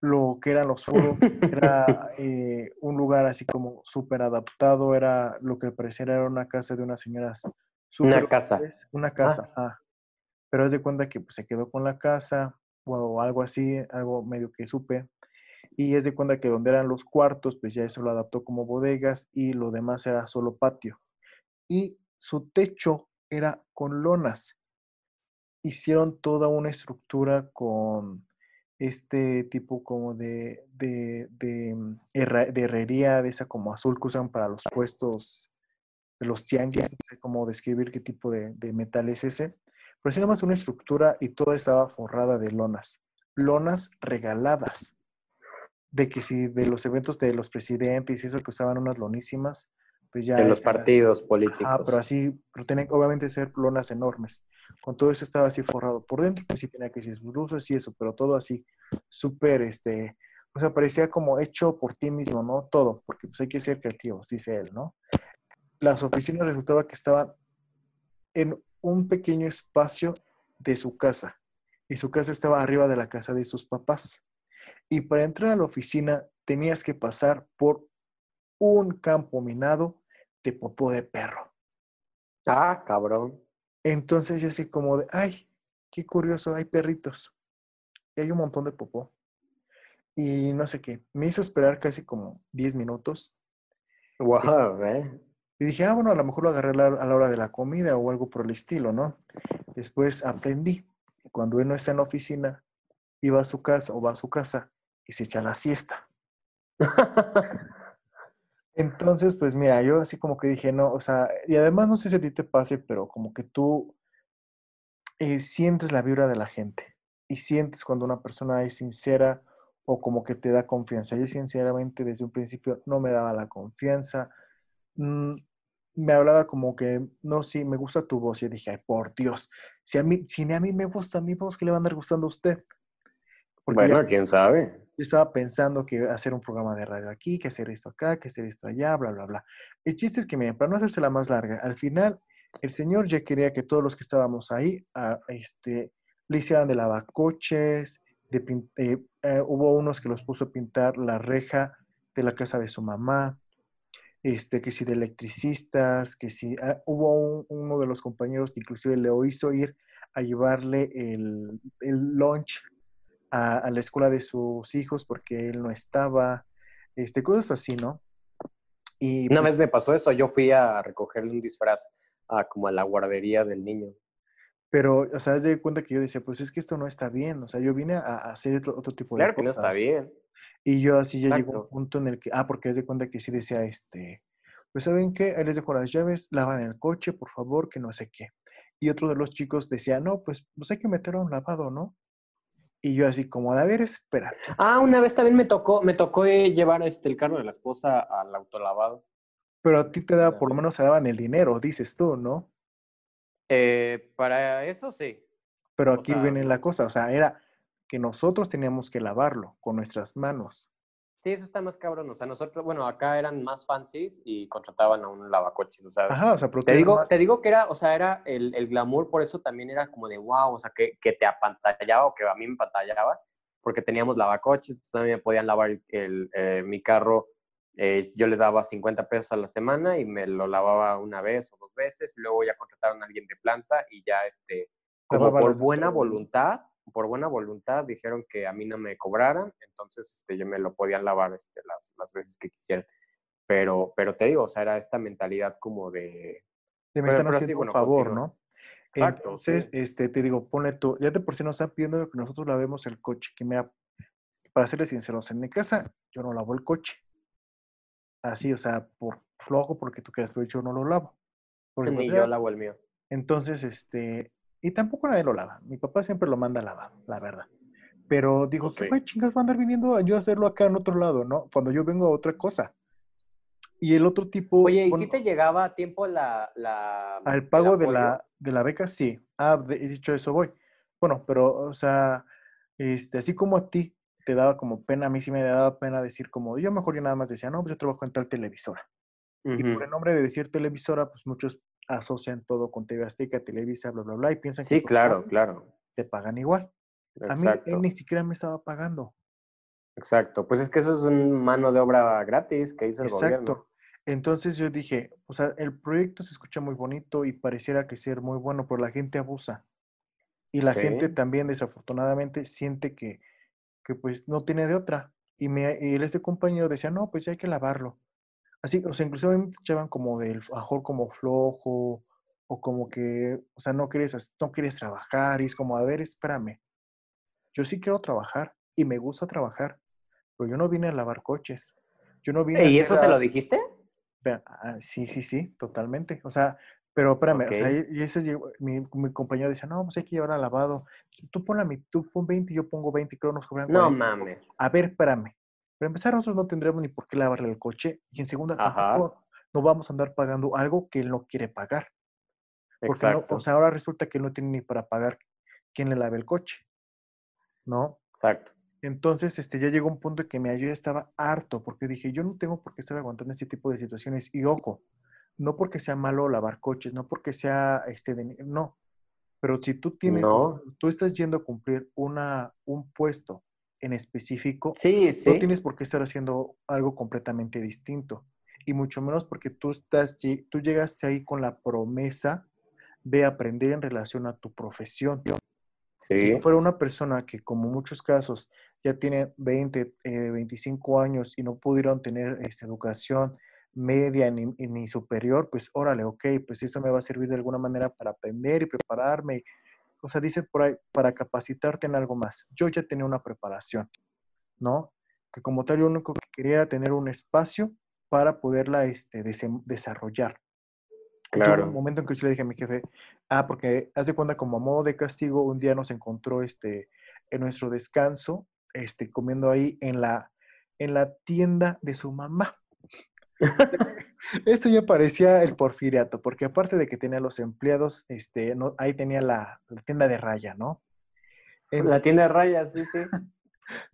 lo que eran los foros, era eh, un lugar así como súper adaptado, era lo que parecía era una casa de unas señoras. una casa. Una casa, ah. Pero es de cuenta que pues, se quedó con la casa o algo así, algo medio que supe. Y es de cuenta que donde eran los cuartos, pues ya eso lo adaptó como bodegas y lo demás era solo patio. Y su techo era con lonas. Hicieron toda una estructura con este tipo como de, de, de, mm, herrería, de esa como azul que usan para los puestos de los tianguis, no sé cómo describir qué tipo de, de metal es ese, pero así más una estructura y toda estaba forrada de lonas, lonas regaladas, de que si de los eventos de los presidentes y eso que usaban unas lonísimas, pues ya... De los partidos políticos. Ah, pero así, pero tienen que obviamente ser lonas enormes. Con todo eso estaba así forrado por dentro, pues sí tenía que ser luces y eso, pero todo así, súper, este, o sea, parecía como hecho por ti mismo, ¿no? Todo, porque pues hay que ser creativos, dice él, ¿no? Las oficinas resultaba que estaban en un pequeño espacio de su casa, y su casa estaba arriba de la casa de sus papás. Y para entrar a la oficina tenías que pasar por un campo minado de popó de perro. Ah, cabrón. Entonces yo así como de, ay, qué curioso, hay perritos. Y hay un montón de popó. Y no sé qué, me hizo esperar casi como 10 minutos. Wow, eh. Y dije, ah, bueno, a lo mejor lo agarré a la hora de la comida o algo por el estilo, ¿no? Después aprendí que cuando él no está en la oficina, iba a su casa o va a su casa y se echa la siesta. Entonces, pues mira, yo así como que dije, no, o sea, y además no sé si a ti te pase, pero como que tú eh, sientes la vibra de la gente y sientes cuando una persona es sincera o como que te da confianza. Yo sinceramente desde un principio no me daba la confianza, mm, me hablaba como que, no, sí, me gusta tu voz. Y dije, ay, por Dios, si a mí, si ni a mí me gusta mi voz, ¿qué le va a andar gustando a usted? bueno, quién sabe yo estaba pensando que hacer un programa de radio aquí, que hacer esto acá, que hacer esto allá, bla, bla, bla. El chiste es que, miren, para no hacerse la más larga, al final el señor ya quería que todos los que estábamos ahí a, este, le hicieran de lavacoches, de eh, eh, hubo unos que los puso a pintar la reja de la casa de su mamá, este, que si de electricistas, que si ah, hubo uno de los compañeros que inclusive le hizo ir a llevarle el, el lunch a, la escuela de sus hijos porque él no estaba, este, cosas así, ¿no? Y, Una pues vez me pasó eso, yo fui a recogerle un disfraz a, como a la guardería del niño. Pero, o sea, es de cuenta que yo decía, pues es que esto no está bien, o sea, yo vine a, hacer otro, tipo de cosas. Claro que no está bien. Y yo así ya llegó a un punto en el que, ah, porque es de cuenta que sí decía, este, pues ¿saben qué? Ahí les dejo las llaves, lavan el coche, por favor, que no sé qué. Y otro de los chicos decía, no, pues, pues hay que meterlo a un lavado, ¿no? Y yo así como, a ver, espera. Ah, una vez también me tocó, me tocó eh, llevar este, el carro de la esposa al autolavado. Pero a ti te da, por lo menos se daban el dinero, dices tú, ¿no? Eh, para eso sí. Pero aquí viene la cosa, o sea, era que nosotros teníamos que lavarlo con nuestras manos. Sí, eso está más cabrón. O sea, nosotros, bueno, acá eran más fancies y contrataban a un lavacoches. O sea, Ajá, o sea, te digo, te digo que era, o sea, era el, el, glamour, por eso también era como de wow, o sea, que, que te apantallaba o que a mí me apantallaba, porque teníamos lavacoches, entonces también me podían lavar el, eh, mi carro. Eh, yo le daba 50 pesos a la semana y me lo lavaba una vez o dos veces. Y luego ya contrataron a alguien de planta y ya, este, como por buena voluntad, por buena voluntad dijeron que a mí no me cobraran, entonces este, yo me lo podían lavar este, las, las veces que quisieran. Pero, pero te digo, o sea, era esta mentalidad como de... De me están haciendo un favor, ¿no? Exacto. Entonces, este, te digo, ponle tú, ya de por sí nos están pidiendo que nosotros lavemos el coche, que me para serles sinceros, en mi casa yo no lavo el coche. Así, o sea, por flojo, porque tú quieras, pero yo no lo lavo. Porque Ni yo lavo el mío. Entonces, este, y tampoco nadie lo lava. Mi papá siempre lo manda a lavar, la verdad. Pero dijo, pues ¿qué chingas va a andar viniendo a yo a hacerlo acá en otro lado, no? Cuando yo vengo a otra cosa. Y el otro tipo... Oye, ¿y si te llegaba a tiempo la... la al pago de, la, de la beca? Sí. Ah, de, dicho eso voy. Bueno, pero, o sea, este, así como a ti te daba como pena, a mí sí me daba pena decir como, yo mejor yo nada más decía, no, pues yo trabajo en tal televisora. Y por el nombre de decir televisora, pues muchos asocian todo con TV Azteca, Televisa, bla, bla, bla, y piensan que... Sí, claro, claro. Te pagan igual. A mí él ni siquiera me estaba pagando. Exacto, pues es que eso es un mano de obra gratis que hizo el Exacto. Entonces yo dije, o sea, el proyecto se escucha muy bonito y pareciera que ser muy bueno, pero la gente abusa. Y la gente también desafortunadamente siente que, que pues no tiene de otra. Y, me, y ese compañero decía, no, pues ya hay que lavarlo. Así, o sea, incluso me echaban como del mejor como flojo, o como que, o sea, no quieres, no quieres trabajar, y es como, a ver, espérame. Yo sí quiero trabajar y me gusta trabajar, pero yo no vine a lavar coches. Yo no vine ¿Y eso se lo dijiste? Ah, sí, sí, sí, totalmente. O sea, pero espérame, o sea, y eso mi, mi, compañero decía, no, pues hay que llevar al lavado. Tú pon, mi, tú pon 20 yo pongo 20, creo nos cobran No mames. A ver, espérame. Para empezar, nosotros no tendremos ni por qué lavarle el coche. Y en segunda, tampoco no vamos a andar pagando algo que él no quiere pagar. Porque no, o sea, ahora resulta que él no tiene ni para pagar quien le lave el coche. ¿No? Exacto. Entonces, este, ya llegó un punto en que mi ayuda estaba harto, porque dije, yo no tengo por qué estar aguantando este tipo de situaciones. Y ojo, no porque sea malo lavar coches, no porque sea, este, no. Pero si tú tienes, tú estás yendo a cumplir una, un puesto en específico, sí, no tienes por qué estar haciendo algo completamente distinto. Y mucho menos porque tú estás, tú llegaste ahí con la promesa de aprender en relación a tu profesión. Si fuera una persona que, como muchos casos, ya tiene 20, 25 eh, años y no pudieron tener esta educación media ni, superior, pues órale, ok, pues esto me va a servir de alguna manera para aprender y prepararme. O sea, dice por ahí, para capacitarte en algo más. Yo ya tenía una preparación, ¿no? Que como tal, yo lo único que quería era tener un espacio para poderla este, desarrollar. Claro. Yo, un momento en que yo le dije a mi jefe, ah, porque haz de cuenta como a modo de castigo, un día nos encontró este, en nuestro descanso, este, comiendo ahí en la, en la tienda de su mamá. Esto ya parecía el porfiriato, porque aparte de que tenía los empleados, este, no, ahí tenía la, tienda de raya, ¿no? la tienda de raya, sí, sí.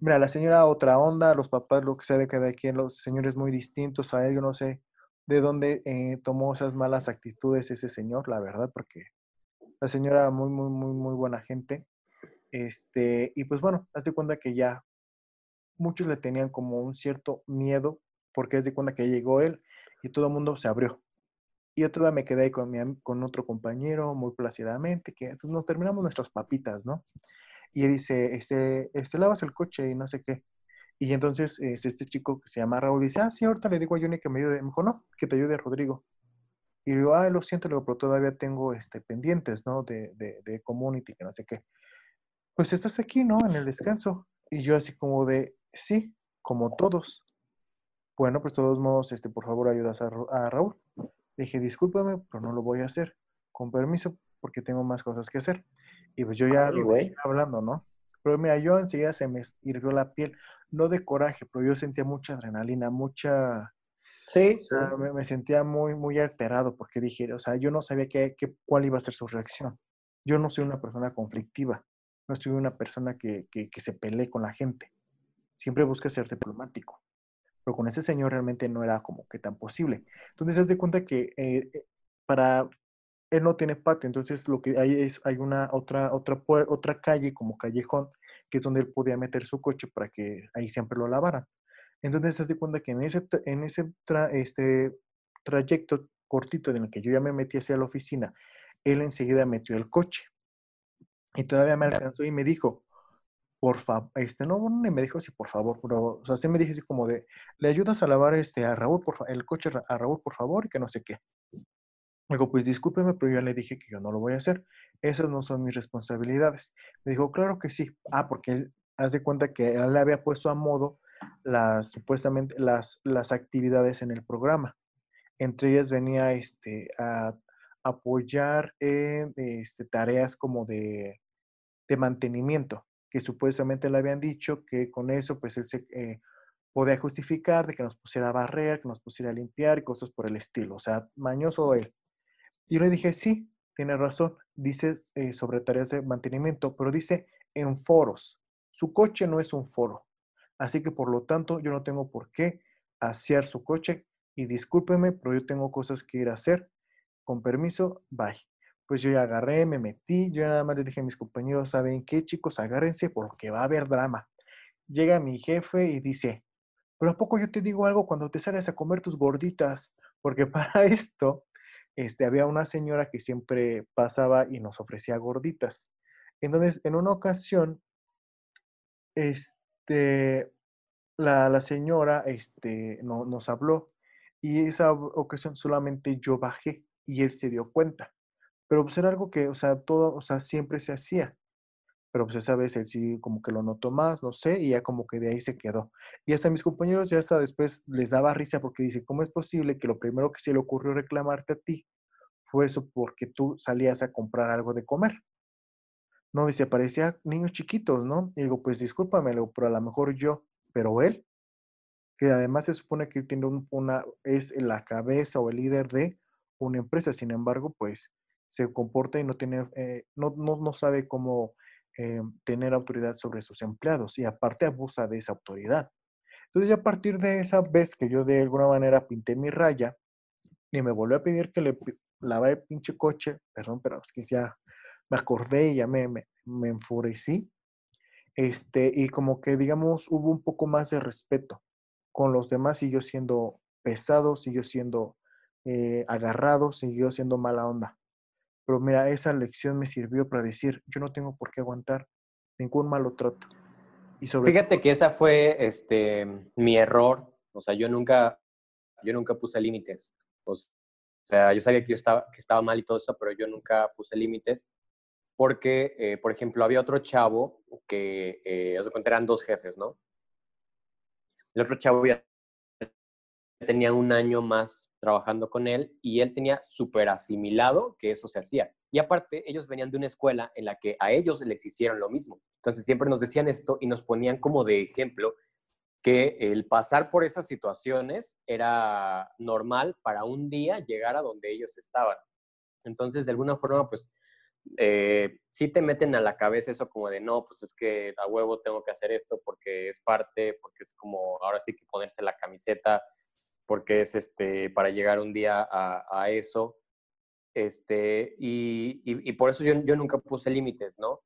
Mira, la señora otra onda, los papás, lo que sea de cada quien, los señores muy distintos a él, yo no sé de dónde eh, tomó esas malas actitudes ese señor, la verdad, porque la señora muy, muy, muy, muy buena gente. Este, y pues bueno, haz de cuenta que ya muchos le tenían como un cierto miedo, porque es de cuenta que llegó él y todo el mundo se abrió. Y otra vez me quedé ahí con, mi, con otro compañero muy plácidamente, que pues, nos terminamos nuestras papitas, ¿no? Y dice, este, este, lavas el coche y no sé qué. Y entonces este chico que se llama Raúl dice, ah, sí, ahorita le digo a Johnny que me ayude. Me dijo, no, que te ayude Rodrigo. Y digo, ah, lo siento, pero todavía tengo este, pendientes, ¿no? De, de community, que no sé qué. Pues estás aquí, ¿no? En el descanso. Y yo así como de, sí, como todos. Bueno, pues de todos modos, este, por favor, ayudas a, a Raúl. Le dije, discúlpame, pero no lo voy a hacer. Con permiso, porque tengo más cosas que hacer. Y pues yo ya lo voy hablando, ¿no? Pero mira, yo enseguida se me hirvió la piel, no de coraje, pero yo sentía mucha adrenalina, mucha... Sí, Me, sentía muy, muy alterado porque dije, o sea, yo no sabía qué, qué, cuál iba a ser su reacción. Yo no soy una persona conflictiva, no soy una persona que, que, se pelee con la gente. Siempre busca ser diplomático. Pero con ese señor realmente no era como que tan posible. Entonces, haz de cuenta que eh, eh, para él no tiene patio, entonces lo que hay es, hay una otra, otra, otra calle como callejón que es donde él podía meter su coche para que ahí siempre lo lavaran. Entonces se hace cuenta que en ese, en ese este trayecto cortito en el que yo ya me metí hacia la oficina, él enseguida metió el coche. Y todavía me alcanzó y me dijo, por favor, este, no, no me dijo así, por favor, pero, o sea, sí me dije así como de, le ayudas a lavar este, a Raúl, por, el coche a Raúl, por favor, y que no sé qué. Digo, pues discúlpeme, pero yo le dije que yo no lo voy a hacer. Esas no son mis responsabilidades. Me dijo, claro que sí. Ah, porque él hace cuenta que él le había puesto a modo las, supuestamente, las, las actividades en el programa. Entre ellas venía este, a apoyar en este, tareas como de, de mantenimiento que supuestamente le habían dicho que con eso pues él se eh, podía justificar de que nos pusiera a barrer, que nos pusiera a limpiar y cosas por el estilo. O sea, mañoso él. Y yo le dije, sí, tiene razón. Dice eh, sobre tareas de mantenimiento, pero dice en foros. Su coche no es un foro. Así que por lo tanto yo no tengo por qué asear su coche. Y discúlpeme, pero yo tengo cosas que ir a hacer. Con permiso, bye pues yo ya agarré, me metí, yo nada más le dije a mis compañeros, ¿saben qué chicos? Agárrense porque va a haber drama. Llega mi jefe y dice, pero ¿a poco yo te digo algo cuando te sales a comer tus gorditas? Porque para esto, este, había una señora que siempre pasaba y nos ofrecía gorditas. Entonces, en una ocasión, este, la, la señora este, no, nos habló y esa ocasión solamente yo bajé y él se dio cuenta. Pero pues era algo que, o sea, todo, o sea, siempre se hacía. Pero pues esa vez él sí como que lo notó más, no sé, y ya como que de ahí se quedó. Y hasta mis compañeros ya hasta después les daba risa porque dice, ¿cómo es posible que lo primero que se le ocurrió reclamarte a ti fue eso porque tú salías a comprar algo de comer? No, dice, parecía niños chiquitos, ¿no? Y digo, pues discúlpame, pero a lo mejor yo, pero él, que además se supone que tiene una, es la cabeza o el líder de una empresa, sin embargo, pues se comporta y no, tiene, eh, no, no, no, sabe cómo eh, tener autoridad sobre sus empleados y aparte abusa de esa autoridad. Entonces ya a partir de esa vez que yo de alguna manera pinté mi raya y me volvió a pedir que le lavara el pinche coche, perdón, pero es que ya me acordé y ya me, me, me enfurecí, este, y como que digamos hubo un poco más de respeto con los demás, siguió siendo pesado, siguió siendo eh, agarrado, siguió siendo mala onda. Pero mira, esa lección me sirvió para decir, yo no tengo por qué aguantar ningún malo trato. Y sobre Fíjate que esa fue este, mi error. O sea, yo nunca, yo nunca puse límites. O sea, yo sabía que yo estaba, que estaba mal y todo eso, pero yo nunca puse límites. Porque, eh, por ejemplo, había otro chavo que, eh, os eran dos jefes, ¿no? El otro chavo ya tenía un año más trabajando con él y él tenía súper asimilado que eso se hacía. Y aparte, ellos venían de una escuela en la que a ellos les hicieron lo mismo. Entonces siempre nos decían esto y nos ponían como de ejemplo que el pasar por esas situaciones era normal para un día llegar a donde ellos estaban. Entonces, de alguna forma, pues, eh, sí te meten a la cabeza eso como de, no, pues es que a huevo tengo que hacer esto porque es parte, porque es como, ahora sí que ponerse la camiseta porque es este, para llegar un día a, eso. Este, y, y, por eso yo, yo nunca puse límites, ¿no?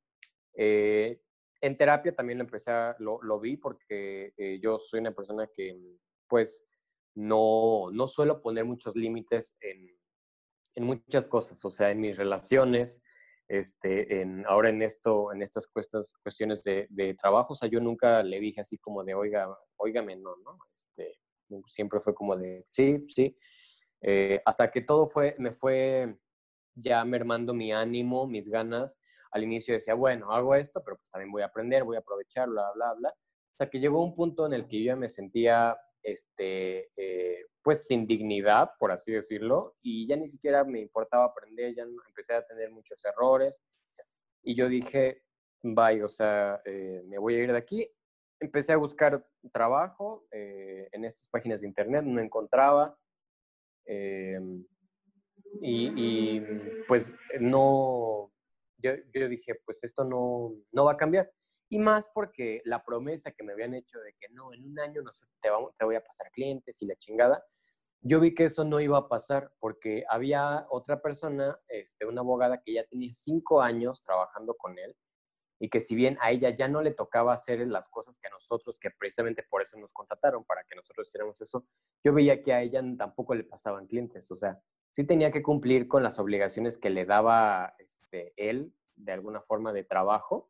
Eh, en terapia también lo empecé, lo, lo, vi porque eh, yo soy una persona que, pues, no, no suelo poner muchos límites en, en, muchas cosas, o sea, en mis relaciones, este, en, ahora en esto, en estas cuestiones, cuestiones de, de trabajo, o sea, yo nunca le dije así como de, oiga, oígame, no, no, este, siempre fue como de, sí, sí, eh, hasta que todo fue, me fue ya mermando mi ánimo, mis ganas. Al inicio decía, bueno, hago esto, pero pues también voy a aprender, voy a aprovechar, bla, bla, bla. Hasta que llegó un punto en el que yo ya me sentía, este, eh, pues sin dignidad, por así decirlo, y ya ni siquiera me importaba aprender, ya empecé a tener muchos errores. Y yo dije, bye, o sea, eh, me voy a ir de aquí empecé a buscar trabajo eh, en estas páginas de internet, no encontraba. Em, y, pues no, yo, yo, dije, pues esto no, no va a cambiar. Y más porque la promesa que me habían hecho de que no, en un año no te, vamos, te voy a pasar clientes y la chingada, yo vi que eso no iba a pasar porque había otra persona, este, una abogada que ya tenía cinco años trabajando con él y que si bien a ella ya no le tocaba hacer las cosas que a nosotros, que precisamente por eso nos contrataron, para que nosotros hiciéramos eso, yo veía que a ella tampoco le pasaban clientes, o sea, sí tenía que cumplir con las obligaciones que le daba este, él de alguna forma de trabajo,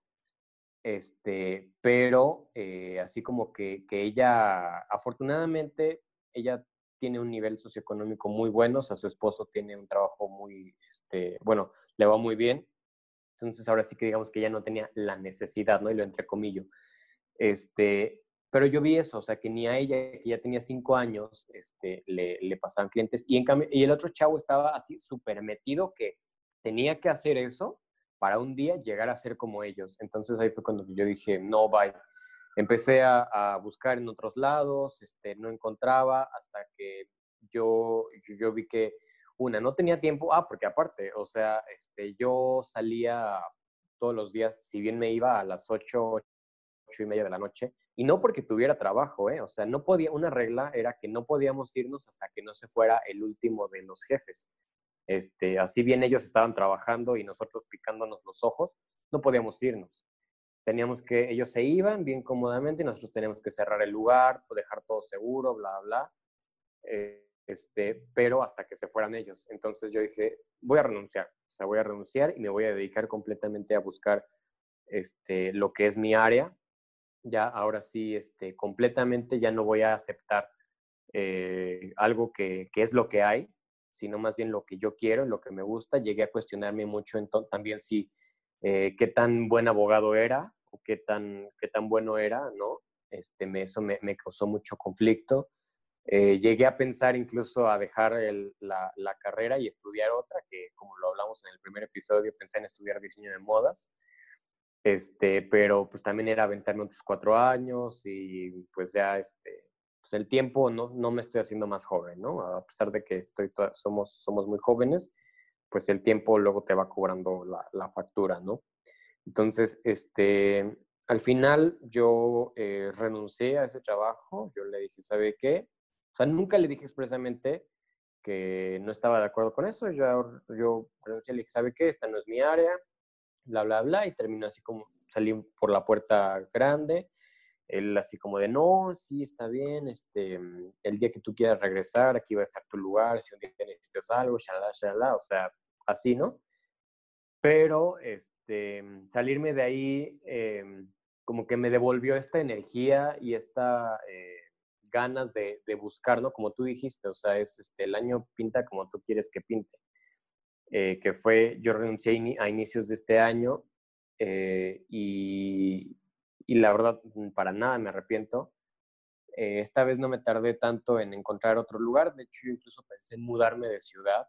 este, pero eh, así como que, que, ella, afortunadamente, ella tiene un nivel socioeconómico muy bueno, o sea, su esposo tiene un trabajo muy, este, bueno, le va muy bien, entonces ahora sí que digamos que ya no tenía la necesidad, ¿no? Y lo entrecomillo. Este, pero yo vi eso, o sea, que ni a ella, que ya tenía cinco años, este, le, pasaban clientes. Y, en cambio, y el otro chavo estaba así súper metido que tenía que hacer eso para un día llegar a ser como ellos. Entonces ahí fue cuando yo dije, no, bye. Empecé a, buscar en otros lados, este, no encontraba hasta que yo, yo vi que una, no tenía tiempo, ah, porque aparte, o sea, este, yo salía todos los días, si bien me iba a las ocho, ocho y media de la noche, y no porque tuviera trabajo, ¿eh? O sea, no podía, una regla era que no podíamos irnos hasta que no se fuera el último de los jefes. Este, así bien ellos estaban trabajando y nosotros picándonos los ojos, no podíamos irnos. Teníamos que, ellos se iban bien cómodamente y nosotros teníamos que cerrar el lugar, dejar todo seguro, bla, bla. Eh, este, pero hasta que se fueran ellos. Entonces yo dije, voy a renunciar, o sea, voy a renunciar y me voy a dedicar completamente a buscar este, lo que es mi área. Ya ahora sí, este, completamente ya no voy a aceptar eh, algo que, que, es lo que hay, sino más bien lo que yo quiero, lo que me gusta. Llegué a cuestionarme mucho también si eh, qué tan buen abogado era o qué tan, qué tan bueno era, ¿no? Este, me, eso me, me causó mucho conflicto. Eh, llegué a pensar incluso a dejar la, la, carrera y estudiar otra, que como lo hablamos en el primer episodio, pensé en estudiar diseño de modas, este, pero pues también era aventarme otros cuatro años y pues ya este, pues el tiempo no, no me estoy haciendo más joven, ¿no? A pesar de que estoy, somos, somos muy jóvenes, pues el tiempo luego te va cobrando la, la factura, ¿no? Entonces, este, al final yo eh, renuncié a ese trabajo, yo le dije, ¿sabe qué? O sea, nunca le dije expresamente que no estaba de acuerdo con eso. Yo, yo renuncié, le dije, ¿sabe qué? Esta no es mi área, bla, bla, bla. Y terminó así como, salí por la puerta grande. Él así como de, no, sí, está bien, este, el día que tú quieras regresar, aquí va a estar tu lugar, si un día necesitas algo, shalala, shalala, o sea, así, ¿no? Pero, este, salirme de ahí, eh, como que me devolvió esta energía y esta... Eh, ganas de, de. Como tú dijiste, o sea, es este, el año pinta como tú quieres que pinte. Eh, que fue, yo renuncié a inicios de este año eh, y, y, la verdad, mm, para nada me arrepiento. Eh, esta vez no me tardé tanto en encontrar otro lugar, de hecho yo incluso pensé en mudarme de ciudad.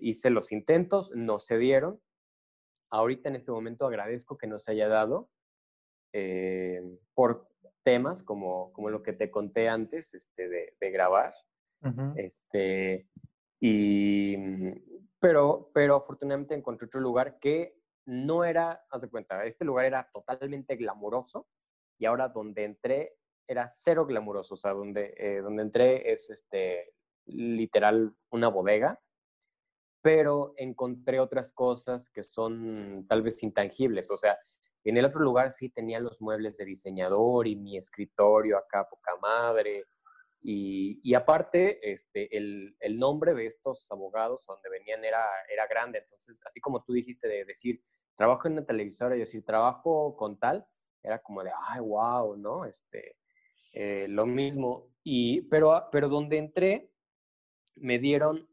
hice los intentos, no se dieron. Ahorita en este momento agradezco que no se haya dado por temas como, como lo que te conté antes este, de, de grabar. este, y, pero, pero afortunadamente encontré otro lugar que no era, haz de cuenta, este lugar era totalmente glamuroso y ahora donde entré era cero glamuroso, o sea, donde, eh, donde entré es este, literal una bodega, pero encontré otras cosas que son tal vez intangibles, o sea, en el otro lugar sí tenía los muebles de diseñador y mi escritorio acá, poca madre. Y, y aparte, este, el, el, nombre de estos abogados donde venían era, era grande. Entonces, así como tú dijiste de decir, trabajo en una televisora y decir, trabajo con tal, era como de, ay, wow, ¿no? Este, eh, lo mismo. Y, pero, pero donde entré, me dieron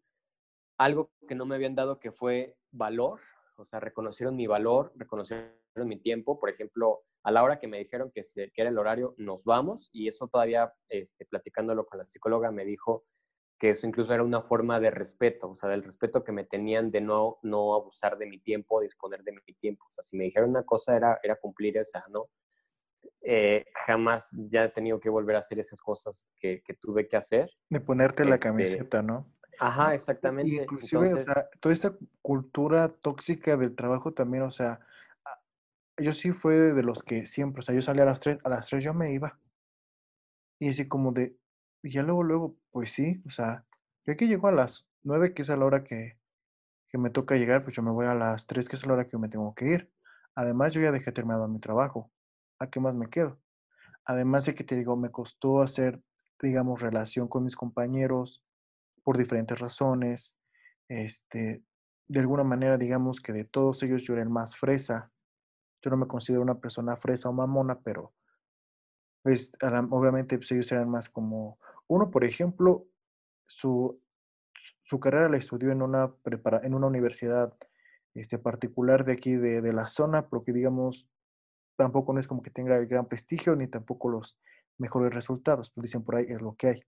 algo que no me habían dado, que fue valor. O sea, reconocieron mi valor, reconocieron mi tiempo. Por ejemplo, a la hora que me dijeron que, se, que era el horario, nos vamos. Y eso todavía, este, platicándolo con la psicóloga, me dijo que eso incluso era una forma de respeto, o sea, del respeto que me tenían de no, no abusar de mi tiempo, disponer de mi tiempo. O sea, si me dijeron una cosa era, era cumplir esa, ¿no? Eh, jamás ya he tenido que volver a hacer esas cosas que, que tuve que hacer. De ponerte la este camiseta, ¿no? Ajá, exactamente. Inclusive, Entonces, o sea, toda esa cultura tóxica del trabajo también, o sea, yo sí fue de los que siempre, o sea, yo salía a las 3, a las 3 yo me iba. Y así como de, ya luego, luego, pues sí, o sea, yo aquí llego a las 9, que es a la hora que, que me toca llegar, pues yo me voy a las 3, que es a la hora que me tengo que ir. Además, yo ya dejé terminado mi trabajo. ¿A qué más me quedo? Además de que te digo, me costó hacer, digamos, relación con mis compañeros por diferentes razones. Este, de alguna manera, digamos que de todos ellos yo era el más fresa. Yo no me considero una persona fresa o mamona, pero pues obviamente pues, ellos eran más como, uno, por ejemplo, su, su carrera la estudió en una, prepara, en una universidad este, particular de aquí, de, de la zona, porque digamos, tampoco no es como que tenga el gran prestigio ni tampoco los mejores resultados, pues dicen por ahí es lo que hay.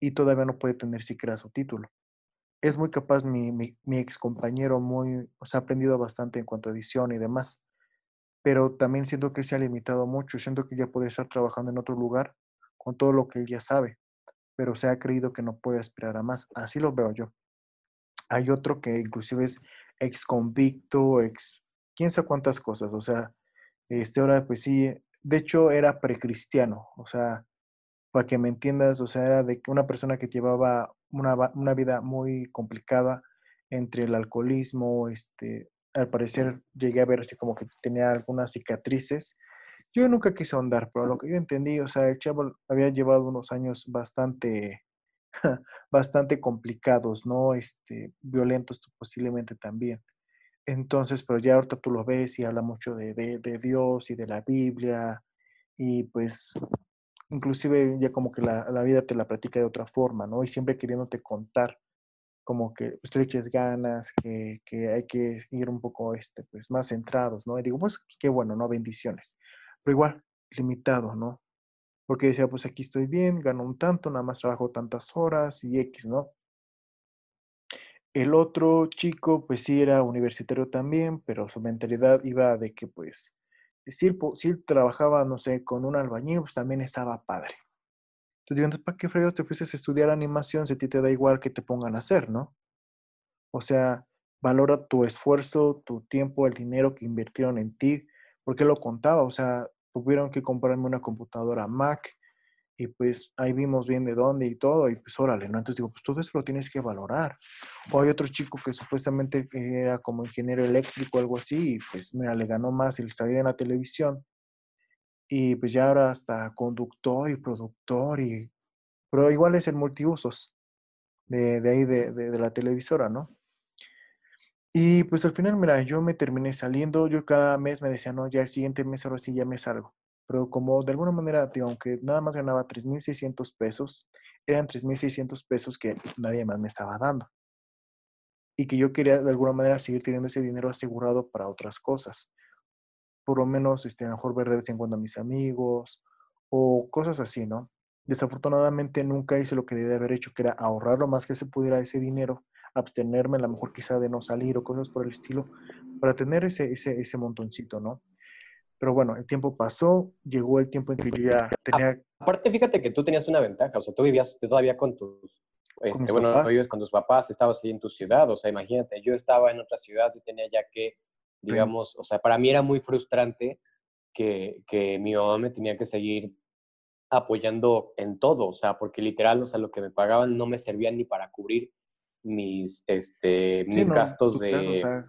Y todavía no puede tener siquiera su título. Es muy capaz mi, mi, mi ex compañero, muy, o sea, ha aprendido bastante en cuanto a edición y demás, pero también siento que él se ha limitado mucho, siento que ya puede estar trabajando en otro lugar con todo lo que él ya sabe, pero se ha creído que no puede aspirar a más. Así lo veo yo. Hay otro que inclusive es ex convicto, ex, quién sabe cuántas cosas, o sea, este, ahora, pues sí, de hecho era precristiano, o sea, para que me entiendas, o sea, era de una persona que llevaba una, una vida muy complicada entre el alcoholismo, este, al parecer llegué a ver así como que tenía algunas cicatrices. Yo nunca quise ahondar, pero lo que yo entendí, o sea, el chavo había llevado unos años bastante, bastante complicados, ¿no? Este, violentos posiblemente también. Entonces, pero ya ahorita tú lo ves y habla mucho de, de, Dios y de la Biblia y pues inclusive ya como que la, la, vida te la platica de otra forma, ¿no? Y siempre queriéndote contar como que pues, le eches ganas, que, que, hay que ir un poco este, pues, más centrados, ¿no? Y digo, pues, pues qué bueno, ¿no? Bendiciones. Pero igual, limitado, ¿no? Porque decía, pues aquí estoy bien, gano un tanto, nada más trabajo tantas horas y X, ¿no? El otro chico, pues sí era universitario también, pero su mentalidad iba de que, pues, si él, trabajaba, no sé, con un albañil, pues también estaba padre. Entonces digo, ¿para qué fregos te fuiste a estudiar animación si a ti te da igual que te pongan a hacer, no? O sea, valora tu esfuerzo, tu tiempo, el dinero que invirtieron en ti, porque lo contaba, o sea, tuvieron que comprarme una computadora Mac, y pues ahí vimos bien de dónde y todo, y pues órale, ¿no? Entonces digo, pues todo eso lo tienes que valorar. O hay otro chico que supuestamente era como ingeniero eléctrico o algo así, y pues mira, le ganó más y le en la televisión. Y pues ya ahora hasta conductor y productor, y, pero igual es el multiusos de, de ahí de, de, de la televisora, ¿no? Y pues al final, mira, yo me terminé saliendo, yo cada mes me decía, no, ya el siguiente mes ahora sí ya me salgo pero como de alguna manera, aunque nada más ganaba 3.600 pesos, eran 3.600 pesos que nadie más me estaba dando. Y que yo quería de alguna manera seguir teniendo ese dinero asegurado para otras cosas. Por lo menos, este, a lo mejor ver de vez en cuando a mis amigos o cosas así, ¿no? Desafortunadamente nunca hice lo que debía haber hecho, que era ahorrar lo más que se pudiera ese dinero, abstenerme a lo mejor quizá de no salir o cosas por el estilo, para tener ese, ese, ese montoncito, ¿no? Pero bueno, el tiempo pasó, llegó el tiempo en que yo ya tenía... Aparte, fíjate que tú tenías una ventaja, o sea, tú vivías todavía con tus... Este, bueno, no vives con tus papás, estabas ahí en tu ciudad, o sea, imagínate, yo estaba en otra ciudad y tenía ya que, digamos, o sea, para mí era muy frustrante que, que mi mamá me tenía que seguir apoyando en todo, o sea, porque literal, o sea, lo que me pagaban no me servía ni para cubrir mis, este, mis gastos de,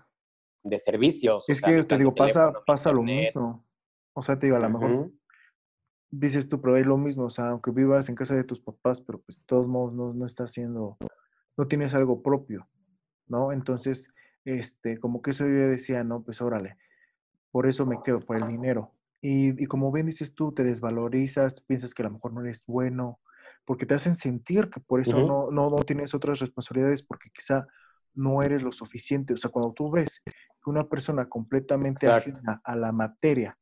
de servicios. Es que te digo, pasa, pasa lo mismo. O sea, te digo, a lo mejor dices tú, pero es lo mismo. O sea, aunque vivas en casa de tus papás, pero pues de todos modos no, no estás haciendo, no tienes algo propio, ¿no? Entonces, este, como que eso yo decía, no, pues órale, por eso me quedo, por el dinero. Y, y como bien dices tú, te desvalorizas, piensas que a lo mejor no eres bueno, porque te hacen sentir que por eso no, no, no tienes otras responsabilidades, porque quizá no eres lo suficiente. O sea, cuando tú ves que una persona completamente ajena a la materia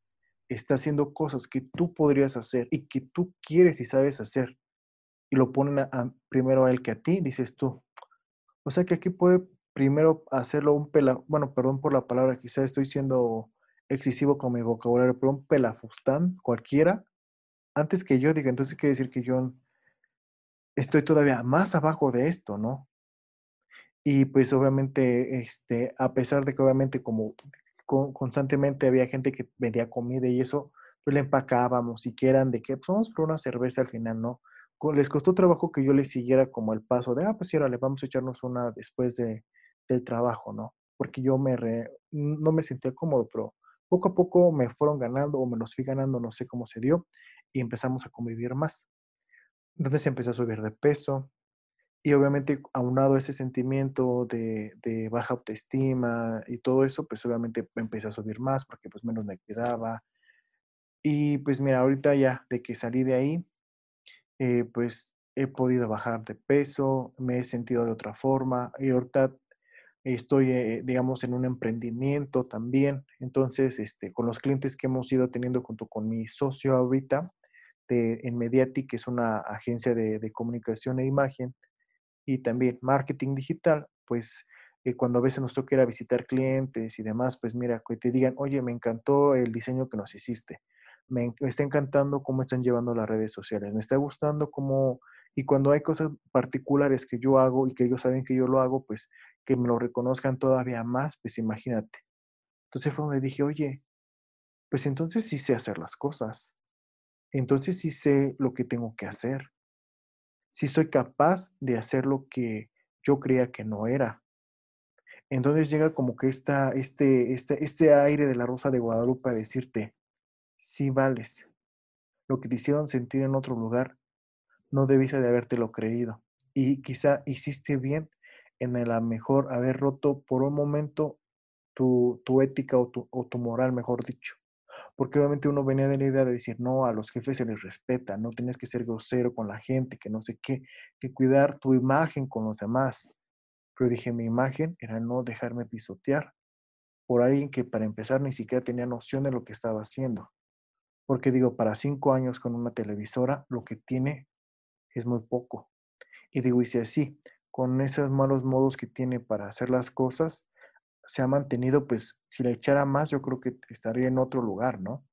está haciendo cosas que tú podrías hacer y que tú quieres y sabes hacer, y lo ponen primero a él que a ti, dices tú. O sea que aquí puede primero hacerlo un pela, bueno, perdón por la palabra, quizá estoy siendo excesivo con mi vocabulario, pero un pelafustán cualquiera, antes que yo diga, entonces quiere decir que yo estoy todavía más abajo de esto, ¿no? Y pues obviamente, este, a pesar de que obviamente como constantemente había gente que vendía comida y eso, pues le empacábamos y que eran de que, pues vamos por una cerveza al final, ¿no? Les costó trabajo que yo les siguiera como el paso de, ah, pues sí, le vamos a echarnos una después de, del trabajo, ¿no? Porque yo me no me sentía cómodo, pero poco a poco me fueron ganando o me los fui ganando, no sé cómo se dio, y empezamos a convivir más. Entonces empecé a subir de peso y obviamente aunado ese sentimiento de, de baja autoestima y todo eso, pues obviamente empecé a subir más porque pues menos me cuidaba. Y pues mira, ahorita ya de que salí de ahí, eh, pues he podido bajar de peso, me he sentido de otra forma y ahorita estoy, eh, digamos, en un emprendimiento también. Entonces, este, con los clientes que hemos ido teniendo junto con mi socio ahorita de, en Mediatic, que es una agencia de, comunicación e imagen, y también marketing digital, pues eh, cuando a veces nos toca ir a visitar clientes y demás, pues mira, que te digan, oye, me encantó el diseño que nos hiciste, me, me está encantando cómo están llevando las redes sociales, me está gustando cómo y cuando hay cosas particulares que yo hago y que ellos saben que yo lo hago, pues que me lo reconozcan todavía más, pues imagínate. Entonces fue donde dije, oye, pues entonces sí sé hacer las cosas. Entonces sí sé lo que tengo que hacer. Sí soy capaz de hacer lo que yo creía que no era. Entonces llega como que esta, este, este, este aire de la Rosa de Guadalupe a decirte, sí vales. Lo que te hicieron sentir en otro lugar, no debiste de habértelo creído. Y quizá hiciste bien en el mejor haber roto por un momento tu, ética o tu, o tu, moral, mejor dicho. Porque obviamente uno venía de la idea de decir, no, a los jefes se les respeta, no tienes que ser grosero con la gente, que no sé qué, que cuidar tu imagen con los demás. Pero dije, mi imagen era no dejarme pisotear por alguien que para empezar ni siquiera tenía noción de lo que estaba haciendo. Porque digo, para cinco años con una televisora, lo que tiene es muy poco. Y digo, y si así, con esos malos modos que tiene para hacer las cosas, se ha mantenido, pues si le echara más, yo creo que estaría en otro lugar, ¿no?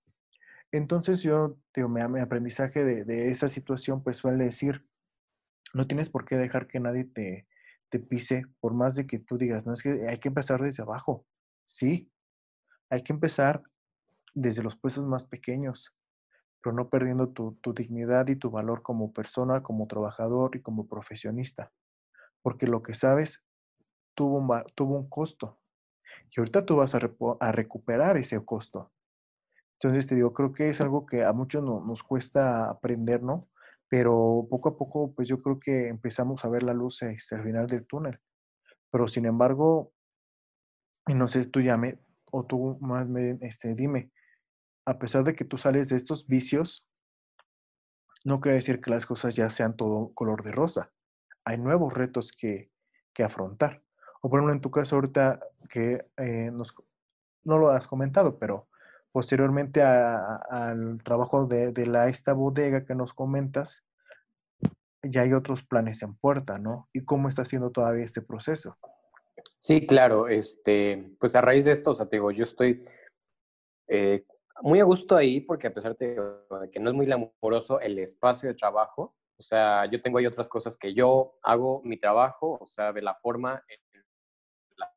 Entonces yo, digo, mi, aprendizaje de, de, esa situación, pues suele decir, no tienes por qué dejar que nadie te, te pise, por más de que tú digas, no, es que hay que empezar desde abajo. Sí, hay que empezar desde los puestos más pequeños, pero no perdiendo tu, dignidad y tu valor como persona, como trabajador y como profesionista. Porque lo que sabes tuvo un, costo. Y ahorita tú vas a, recuperar ese costo. Entonces te digo, creo que es algo que a muchos nos cuesta aprender, ¿no? Pero poco a poco, pues yo creo que empezamos a ver la luz hasta el final del túnel. Pero sin embargo, no sé, tú llame, o tú más me, este, dime, a pesar de que tú sales de estos vicios, no quiere decir que las cosas ya sean todo color de rosa. Hay nuevos retos que, afrontar. O por ejemplo, en tu caso ahorita que eh, no lo has comentado, pero posteriormente al trabajo de, la, esta bodega que nos comentas, ya hay otros planes en puerta, ¿no? ¿Y cómo está haciendo todavía este proceso? Sí, claro. Este, pues a raíz de esto, o sea, te digo, yo estoy eh, muy a gusto ahí porque a pesar de que no es muy glamoroso el espacio de trabajo, o sea, yo tengo ahí otras cosas que yo hago mi trabajo, o sea, de la forma en la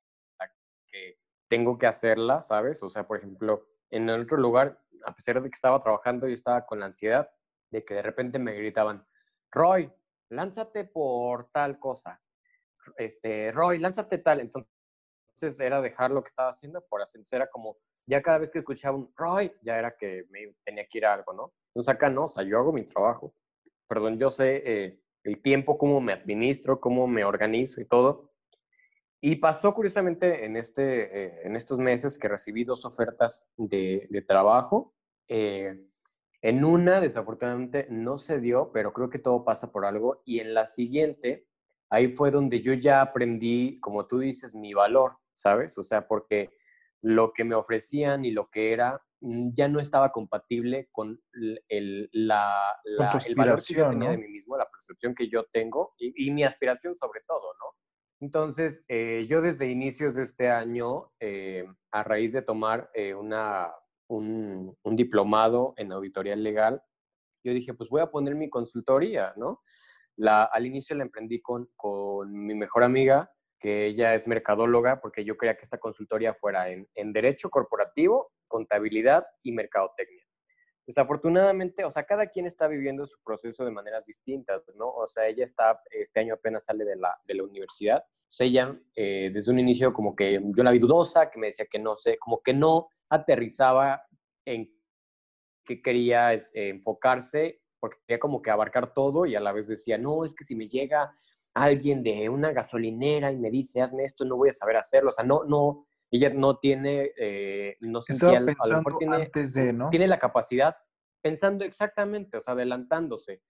que tengo que hacerla, ¿sabes? O sea, por ejemplo, en el otro lugar, a pesar de que estaba trabajando, yo estaba con la ansiedad de que de repente me gritaban, Roy, lánzate por tal cosa. Este, Roy, lánzate tal. Entonces era dejar lo que estaba haciendo por hacer. Era como ya cada vez que escuchaba un Roy, ya era que me tenía que ir a algo, ¿no? Entonces acá no, o sea, yo hago mi trabajo. Perdón, yo sé eh, el tiempo, cómo me administro, cómo me organizo y todo. Y pasó curiosamente en, este, eh, en estos meses que recibí dos ofertas de, trabajo. Eh, en una, desafortunadamente, no se dio, pero creo que todo pasa por algo. Y en la siguiente, ahí fue donde yo ya aprendí, como tú dices, mi valor, ¿sabes? O sea, porque lo que me ofrecían y lo que era ya no estaba compatible con el, la, el valor que yo tenía de mí mismo, la percepción que yo tengo y, mi aspiración sobre todo, ¿no? Entonces, eh, yo desde inicios de este año, eh, a raíz de tomar eh, una, un, un, diplomado en auditoría legal, yo dije, pues voy a poner mi consultoría, ¿no? La, al inicio la emprendí con, con mi mejor amiga, que ella es mercadóloga, porque yo quería que esta consultoría fuera en, derecho corporativo, contabilidad y mercadotecnia. Desafortunadamente, o sea, cada quien está viviendo su proceso de maneras distintas, ¿no? O sea, ella está, este año apenas sale de la, de la universidad. O sea, ella, eh, desde un inicio, como que yo la vi dudosa, que me decía que no sé, como que no aterrizaba en qué quería eh, enfocarse, porque quería como que abarcar todo y a la vez decía, no, es que si me llega alguien de una gasolinera y me dice, hazme esto, no voy a saber hacerlo. O sea, no, no, ella no tiene, eh, no sentía, a lo mejor tiene, antes de, ¿no? tiene la capacidad, pensando exactamente, o sea, adelantándose.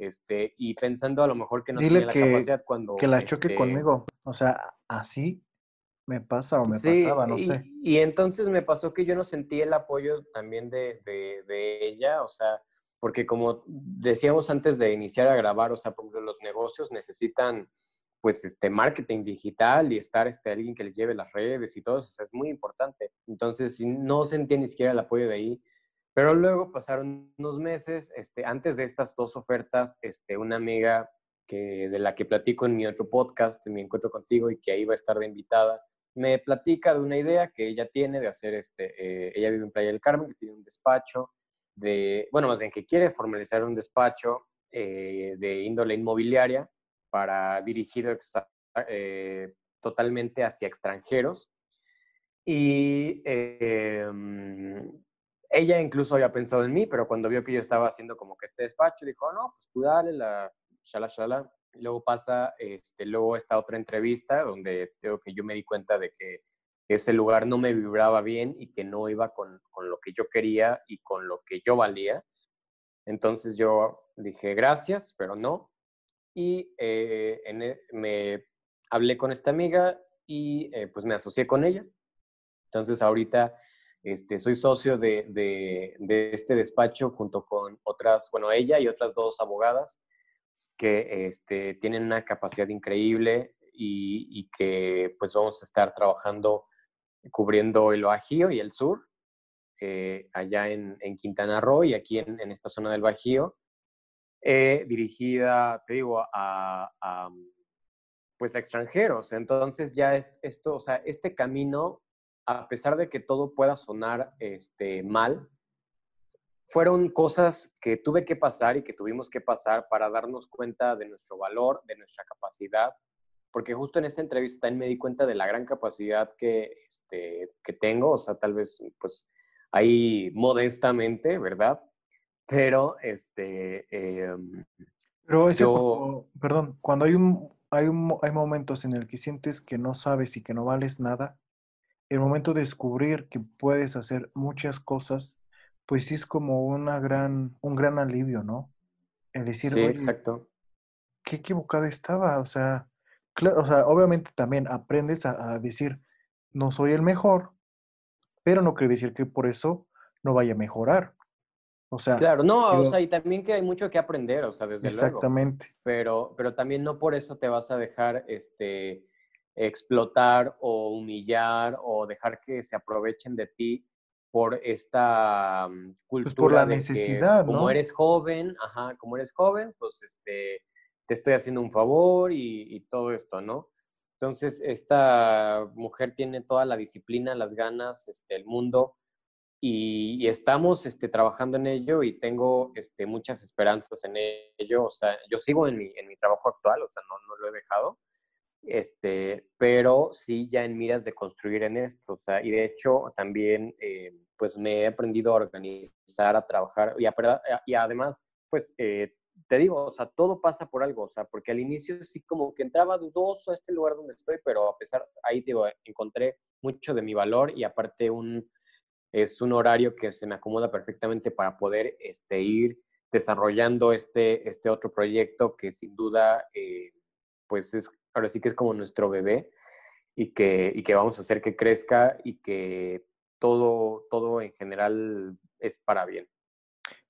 Este, y pensando a lo mejor que no tiene la capacidad cuando... Que la choque este conmigo. O sea, así me pasa o me pasaba, no y, sé. Y entonces me pasó que yo no sentí el apoyo también de, de, de, ella, o sea, porque como decíamos antes de iniciar a grabar, o sea, por ejemplo, los negocios necesitan pues este marketing digital y estar este alguien que les lleve las redes y todo eso, es muy importante. Entonces, no sentí ni siquiera el apoyo de ahí. Pero luego pasaron unos meses, este, antes de estas dos ofertas, este, una amiga que, de la que platico en mi otro podcast, en mi encuentro contigo y que ahí va a estar de invitada, me platica de una idea que ella tiene de hacer, este, eh, ella vive en Playa del Carmen, que tiene un despacho de, bueno, más bien que quiere formalizar un despacho eh, de índole inmobiliaria para dirigir eh, totalmente hacia extranjeros. Y em, ella incluso había pensado en mí, pero cuando vio que yo estaba haciendo como que este despacho, dijo, no, pues tú dale, la shala, shala. Luego pasa, este, luego esta otra entrevista donde creo que yo me di cuenta de que ese lugar no me vibraba bien y que no iba con, con lo que yo quería y con lo que yo valía. Entonces yo dije gracias, pero no. Y eh, e, me hablé con esta amiga y eh, pues me asocié con ella. Entonces ahorita este, soy socio de, de, de, este despacho junto con otras, bueno, ella y otras dos abogadas que este, tienen una capacidad increíble y, y, que pues vamos a estar trabajando cubriendo el Bajío y el sur, eh, allá en, en, Quintana Roo y aquí en, en esta zona del Bajío, eh, dirigida, te digo, a, a, pues a extranjeros. Entonces ya es esto, o sea, este camino, a pesar de que todo pueda sonar este, mal, fueron cosas que tuve que pasar y que tuvimos que pasar para darnos cuenta de nuestro valor, de nuestra capacidad, porque justo en esta entrevista también me di cuenta de la gran capacidad que, este, que tengo, o sea, tal vez, pues, ahí modestamente, ¿verdad? Pero, este... Eh, Pero ese, yo... perdón, cuando hay, un, hay, un, hay momentos en el que sientes que no sabes y que no vales nada, el momento de descubrir que puedes hacer muchas cosas pues sí es como una gran, un gran alivio, ¿no? El decir, sí, exacto. Qué equivocado estaba, o sea, claro, o sea, obviamente también aprendes a, a, decir, no soy el mejor, pero no quiere decir que por eso no vaya a mejorar. O sea, claro, no, o sea, y también que hay mucho que aprender, o sea, desde exactamente. luego. Pero, pero también no por eso te vas a dejar este, explotar o humillar o dejar que se aprovechen de ti por esta cultura pues por la necesidad, que, como ¿no? eres joven, ajá, como eres joven, pues este, te estoy haciendo un favor y, y, todo esto, ¿no? Entonces, esta mujer tiene toda la disciplina, las ganas, este, el mundo, y, y, estamos este, trabajando en ello y tengo este, muchas esperanzas en ello. O sea, yo sigo en mi, en mi trabajo actual, o sea, no, no lo he dejado, este, pero sí ya en miras de construir en esto, o sea, y de hecho también, eh, pues me he aprendido a organizar, a trabajar, y, a, y además, pues, eh, te digo, o sea, todo pasa por algo, o sea, porque al inicio sí como que entraba dudoso a este lugar donde estoy, pero a pesar, ahí digo, encontré mucho de mi valor y aparte un, es un horario que se me acomoda perfectamente para poder este, ir desarrollando este, este otro proyecto que sin duda, eh, pues es ahora sí que es como nuestro bebé y que, y que vamos a hacer que crezca y que todo, todo en general es para bien.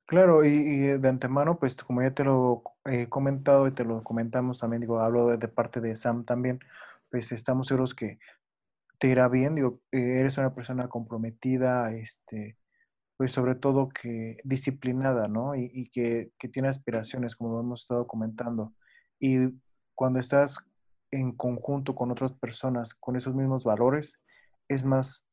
Claro, y, de antemano, pues como ya te lo he comentado y te lo comentamos también, digo, hablo de, de parte de Sam también, pues estamos seguros que te irá bien, digo, eres una persona comprometida, este, pues sobre todo que disciplinada, ¿no? Y, y que, que, tiene aspiraciones, como hemos estado comentando. Y cuando estás en conjunto con otras personas con esos mismos valores, es más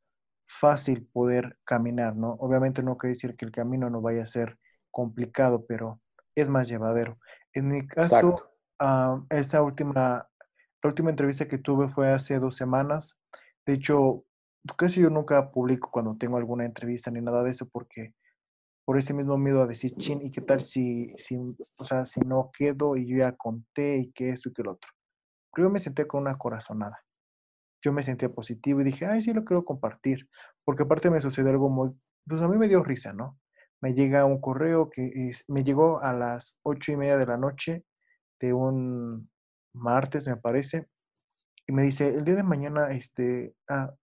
fácil poder caminar, ¿no? Obviamente no quiere decir que el camino no vaya a ser complicado, pero es más llevadero. En mi caso, uh, esta última, la última entrevista que tuve fue hace dos semanas. De hecho, casi yo nunca publico cuando tengo alguna entrevista ni nada de eso porque por ese mismo miedo a decir, chin, ¿y qué tal si, si, o sea, si no quedo y yo ya conté y que esto y que lo otro? Pero yo me senté con una corazonada. Yo me sentía positivo y dije, ay, sí lo quiero compartir. Porque aparte me sucedió algo muy, pues a mí me dio risa, ¿no? Me llega un correo que me llegó a las ocho y media de la noche de un martes, me parece, y me dice, el día de mañana, este, ah,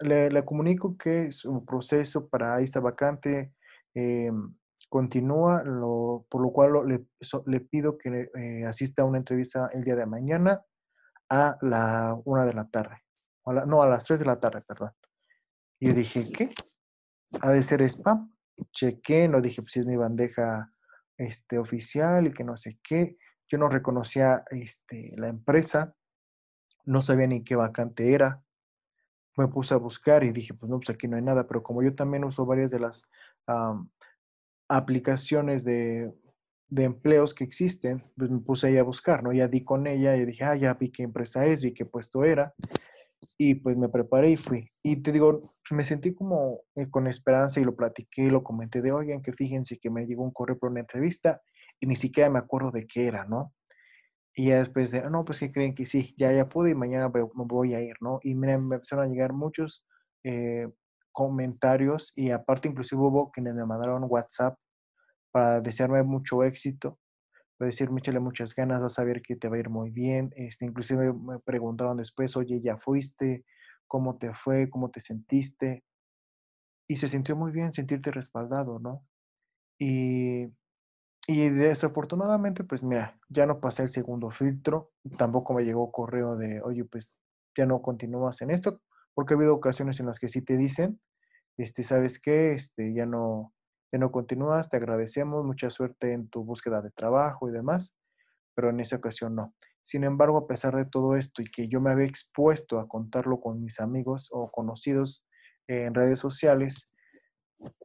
le, comunico que su proceso para esta vacante em, continúa, lo, por lo cual le, le, pido que eh, asista a una entrevista el día de mañana a la una de la tarde. no, a las tres de la tarde, perdón. Y yo dije, ¿qué? Ha de ser spam. Chequé, no dije, pues es mi bandeja este, oficial y que no sé qué. Yo no reconocía este, la empresa, no sabía ni qué vacante era me puse a buscar y dije, pues no, pues aquí no hay nada, pero como yo también uso varias de las aplicaciones de, empleos que existen, pues me puse ahí a buscar, ¿no? Ya di con ella y dije, ah, ya vi qué empresa es, vi qué puesto era, y pues me preparé y fui. Y te digo, me sentí como eh, con esperanza y lo platiqué, lo comenté de, oigan, que fíjense que me llegó un correo por una entrevista y ni siquiera me acuerdo de qué era, ¿no? Y ya después de, no, pues que creen que sí, ya, ya pude y mañana me voy a ir, ¿no? Y me empezaron a llegar muchos eh, comentarios y aparte inclusive hubo quienes me mandaron WhatsApp para desearme mucho éxito, para decirme, échale muchas ganas, vas a ver que te va a ir muy bien. Este, inclusive me preguntaron después, oye, ¿ya fuiste? ¿Cómo te fue? ¿Cómo te sentiste? Y se sintió muy bien sentirte respaldado, ¿no? Y y desafortunadamente, pues mira, ya no pasé el segundo filtro, tampoco me llegó correo de, oye, pues ya no continúas en esto, porque ha habido ocasiones en las que sí te dicen, este, ¿sabes qué? Este, ya no, ya no continúas, te agradecemos, mucha suerte en tu búsqueda de trabajo y demás, pero en esa ocasión no. Sin embargo, a pesar de todo esto y que yo me había expuesto a contarlo con mis amigos o conocidos en redes sociales,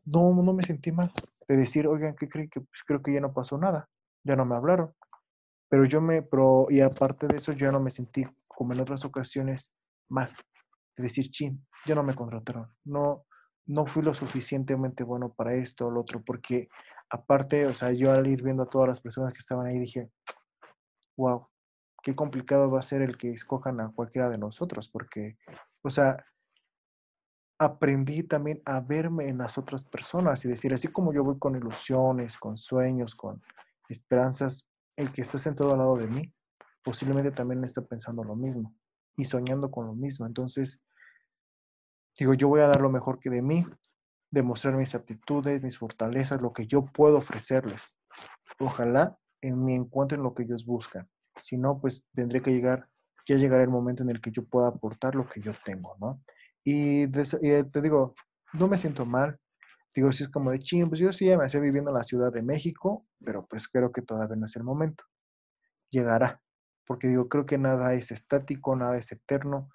no, no me sentí mal de decir, oigan, ¿qué creen? Que pues, creo que ya no pasó nada, ya no me hablaron. Pero yo me, pro, y aparte de eso, yo no me sentí como en otras ocasiones mal, de decir, chin, ya no me contrataron, no, no fui lo suficientemente bueno para esto o lo otro, porque aparte, o sea, yo al ir viendo a todas las personas que estaban ahí dije, wow, qué complicado va a ser el que escojan a cualquiera de nosotros, porque, o sea, aprendí también a verme en las otras personas y decir, así como yo voy con ilusiones, con sueños, con esperanzas, el que está sentado al lado de mí posiblemente también está pensando lo mismo y soñando con lo mismo. Entonces, digo, yo voy a dar lo mejor que de mí, demostrar mis aptitudes, mis fortalezas, lo que yo puedo ofrecerles. Ojalá en mi encuentro en lo que ellos buscan. Si no, pues tendré que llegar, ya llegará el momento en el que yo pueda aportar lo que yo tengo, ¿no? Y, eh, te digo, no me siento mal. Digo, si es como de ching, pues yo sí me hacía viviendo en la Ciudad de México, pero pues creo que todavía no es el momento. Llegará, porque digo, creo que nada es estático, nada es eterno.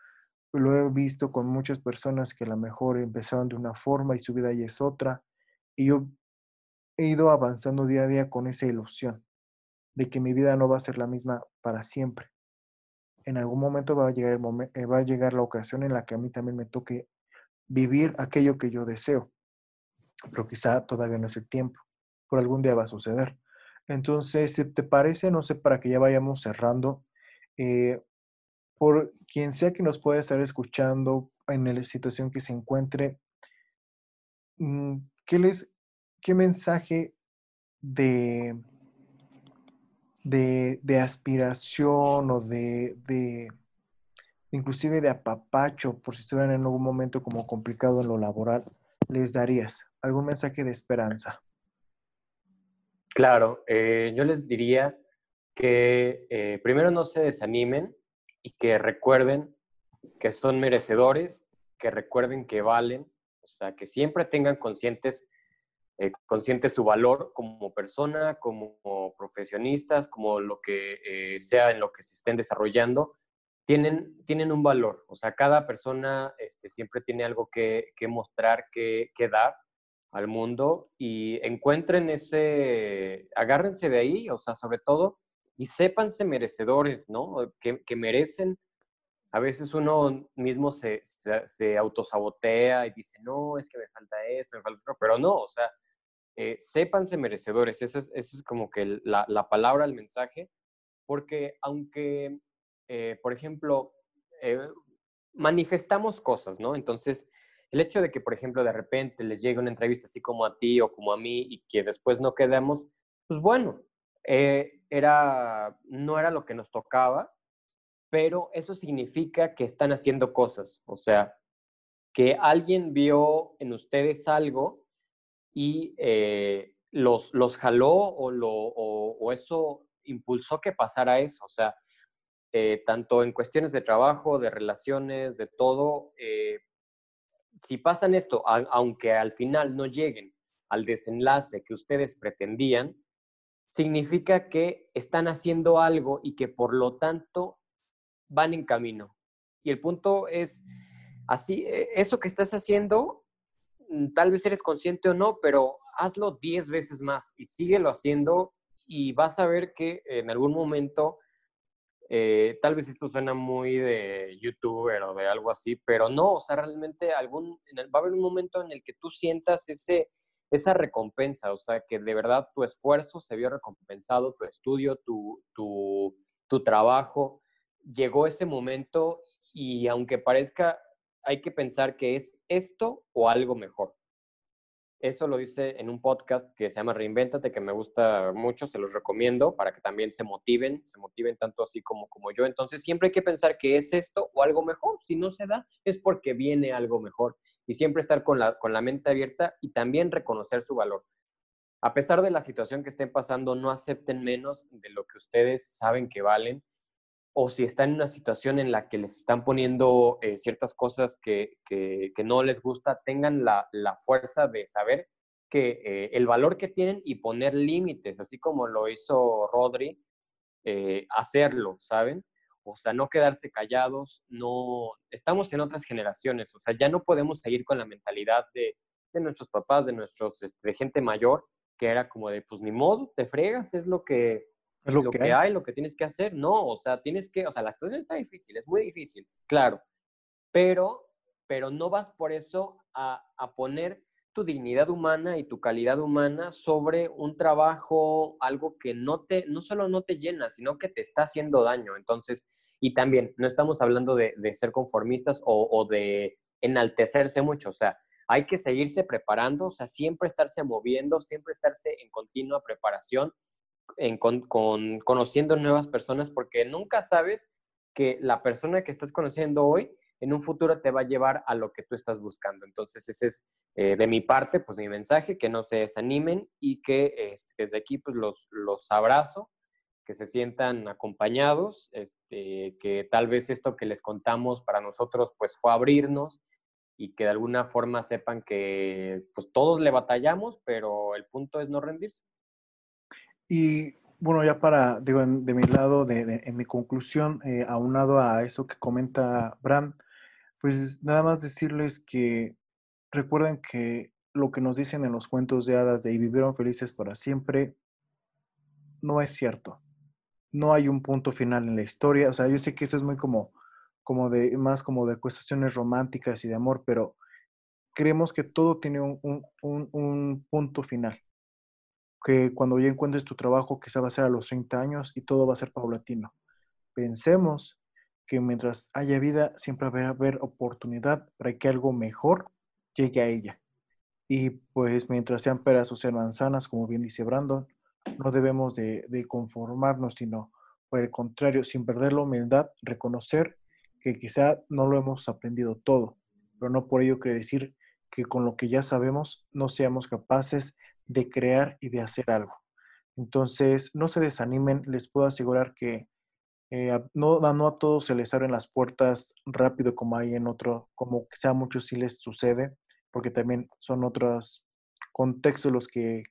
Lo he visto con muchas personas que a lo mejor empezaron de una forma y su vida ya es otra. Y yo he ido avanzando día a día con esa ilusión de que mi vida no va a ser la misma para siempre en algún momento va a llegar eh, va a llegar la ocasión en la que a mí también me toque vivir aquello que yo deseo, pero quizá todavía no es el tiempo, por algún día va a suceder. Entonces, si te parece, no sé, para que ya vayamos cerrando, eh, por quien sea que nos pueda estar escuchando en la situación que se encuentre, mm, ¿qué, les, qué mensaje de, de, aspiración o de, de, inclusive de apapacho, por si estuvieran en algún momento como complicado en lo laboral, les darías? ¿Algún mensaje de esperanza? Claro, eh, yo les diría que eh, primero no se desanimen y que recuerden que son merecedores, que recuerden que valen, o sea, que siempre tengan conscientes eh, consciente su valor como persona, como profesionistas, como lo que eh, sea en lo que se estén desarrollando, tienen, tienen un valor. O sea, cada persona este, siempre tiene algo que, mostrar, que, dar al mundo y encuentren ese, agárrense de ahí, o sea, sobre todo, y sépanse merecedores, ¿no? Que, que merecen a veces uno mismo se, se, autosabotea y dice, no, es que me falta esto, me falta otro, pero no, o sea, eh, sépanse merecedores, esa es, como que la, la, palabra, el mensaje, porque aunque, eh, por ejemplo, eh, manifestamos cosas, ¿no? Entonces, el hecho de que, por ejemplo, de repente les llegue una entrevista así como a ti o como a mí y que después no quedemos, pues bueno, era, no era lo que nos tocaba, pero eso significa que están haciendo cosas, o sea, que alguien vio en ustedes algo y eh, los, los jaló o, lo, o, eso impulsó que pasara eso, o sea, eh, tanto en cuestiones de trabajo, de relaciones, de todo, eh, si pasan esto, aunque al final no lleguen al desenlace que ustedes pretendían, significa que están haciendo algo y que por lo tanto van en camino. Y el punto es, así, e, eso que estás haciendo, tal vez eres consciente o no, pero hazlo 10 veces más y síguelo haciendo y vas a ver que en algún momento, eh, tal vez esto suena muy de youtuber o de algo así, pero no, o sea, realmente algún, va a haber un momento en el que tú sientas ese, esa recompensa, o sea, que de verdad tu esfuerzo se vio recompensado, tu estudio, tu, tu, tu trabajo, llegó ese momento y aunque parezca, hay que pensar que es esto o algo mejor. Eso lo hice en un podcast que se llama Reinvéntate, que me gusta mucho, se los recomiendo para que también se motiven, se motiven tanto así como, como yo. Entonces siempre hay que pensar que es esto o algo mejor. Si no se da, es porque viene algo mejor. Y siempre estar con la, con la mente abierta y también reconocer su valor. A pesar de la situación que estén pasando, no acepten menos de lo que ustedes saben que valen o si están en una situación en la que les están poniendo eh, ciertas cosas que, que, no les gusta, tengan la, la fuerza de saber que eh, el valor que tienen y poner límites, así como lo hizo Rodri, eh, hacerlo, ¿saben? O sea, no quedarse callados, no, estamos en otras generaciones, o sea, ya no podemos seguir con la mentalidad de, de nuestros papás, de nuestros, este, de gente mayor, que era como de, pues ni modo, te fregas, es lo que, es lo, que, hay. lo que tienes que hacer. No, o sea, tienes que, o sea, la situación está difícil, es muy difícil, claro, pero, pero no vas por eso a, a poner tu dignidad humana y tu calidad humana sobre un trabajo, algo que no te, no solo no te llena, sino que te está haciendo daño. Entonces, y también no estamos hablando de, de ser conformistas o, o, de enaltecerse mucho, o sea, hay que seguirse preparando, o sea, siempre estarse moviendo, siempre estarse en continua preparación con, conociendo nuevas personas porque nunca sabes que la persona que estás conociendo hoy en un futuro te va a llevar a lo que tú estás buscando. Entonces, ese es eh, de mi parte, pues mi mensaje, que no se desanimen y que este, desde aquí, pues los, los abrazo, que se sientan acompañados, este, que tal vez esto que les contamos para nosotros, pues fue abrirnos y que de alguna forma sepan que pues todos le batallamos, pero el punto es no rendirse. Y bueno, ya para, digo, de mi lado, de, en mi conclusión, eh, aunado a eso que comenta Bram, pues nada más decirles que recuerden que lo que nos dicen en los cuentos de hadas de y vivieron felices para siempre, no es cierto. No hay un punto final en la historia. O sea, yo sé que eso es muy como, como de, más como de cuestiones románticas y de amor, pero creemos que todo tiene un, un, un punto final que cuando ya encuentres tu trabajo quizá va a ser a los 30 años y todo va a ser paulatino. Pensemos que mientras haya vida siempre va a haber oportunidad para que algo mejor llegue a ella. Y pues mientras sean peras o sean manzanas, como bien dice Brandon, no debemos de, conformarnos, sino por el contrario, sin perder la humildad, reconocer que quizá no lo hemos aprendido todo, pero no por ello quiere decir que con lo que ya sabemos no seamos capaces de crear y de hacer algo. Entonces, no se desanimen, les puedo asegurar que eh, no, no a todos se les abren las puertas rápido como hay en otro, como quizá a muchos sí les sucede, porque también son otros contextos los que,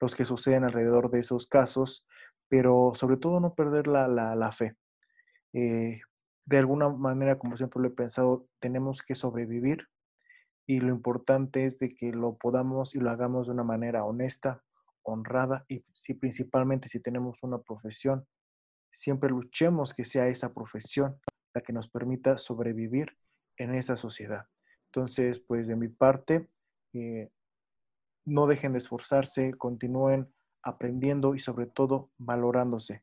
los que suceden alrededor de esos casos, pero sobre todo no perder la, la, fe. Eh, de alguna manera, como siempre lo he pensado, tenemos que sobrevivir y lo importante es de que lo podamos y lo hagamos de una manera honesta, honrada y si principalmente si tenemos una profesión, siempre luchemos que sea esa profesión la que nos permita sobrevivir en esa sociedad. Entonces, pues de mi parte, eh, no dejen de esforzarse, continúen aprendiendo y sobre todo valorándose.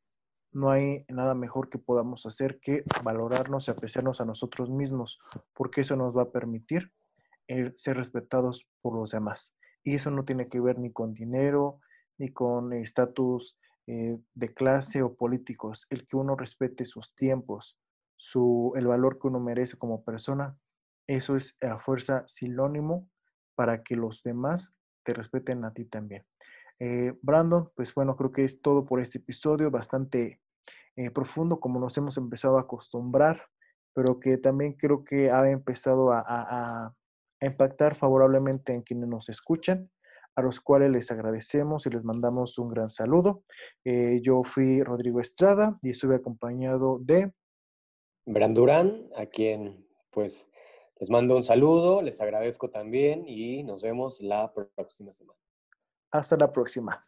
No hay nada mejor que podamos hacer que valorarnos y apreciarnos a nosotros mismos, porque eso nos va a permitir ser respetados por los demás. Y eso no tiene que ver ni con dinero, ni con estatus eh, de clase o políticos. El que uno respete sus tiempos, su, el valor que uno merece como persona, eso es a fuerza sinónimo para que los demás te respeten a ti también. Eh, Brandon, pues bueno, creo que es todo por este episodio, bastante eh, profundo como nos hemos empezado a acostumbrar, pero que también creo que ha empezado a impactar favorablemente en quienes nos escuchan a los cuales les agradecemos y les mandamos un gran saludo. Eh, yo fui Rodrigo Estrada y estuve acompañado de... Brandurán, a quien pues les mando un saludo, les agradezco también y nos vemos la próxima semana. Hasta la próxima.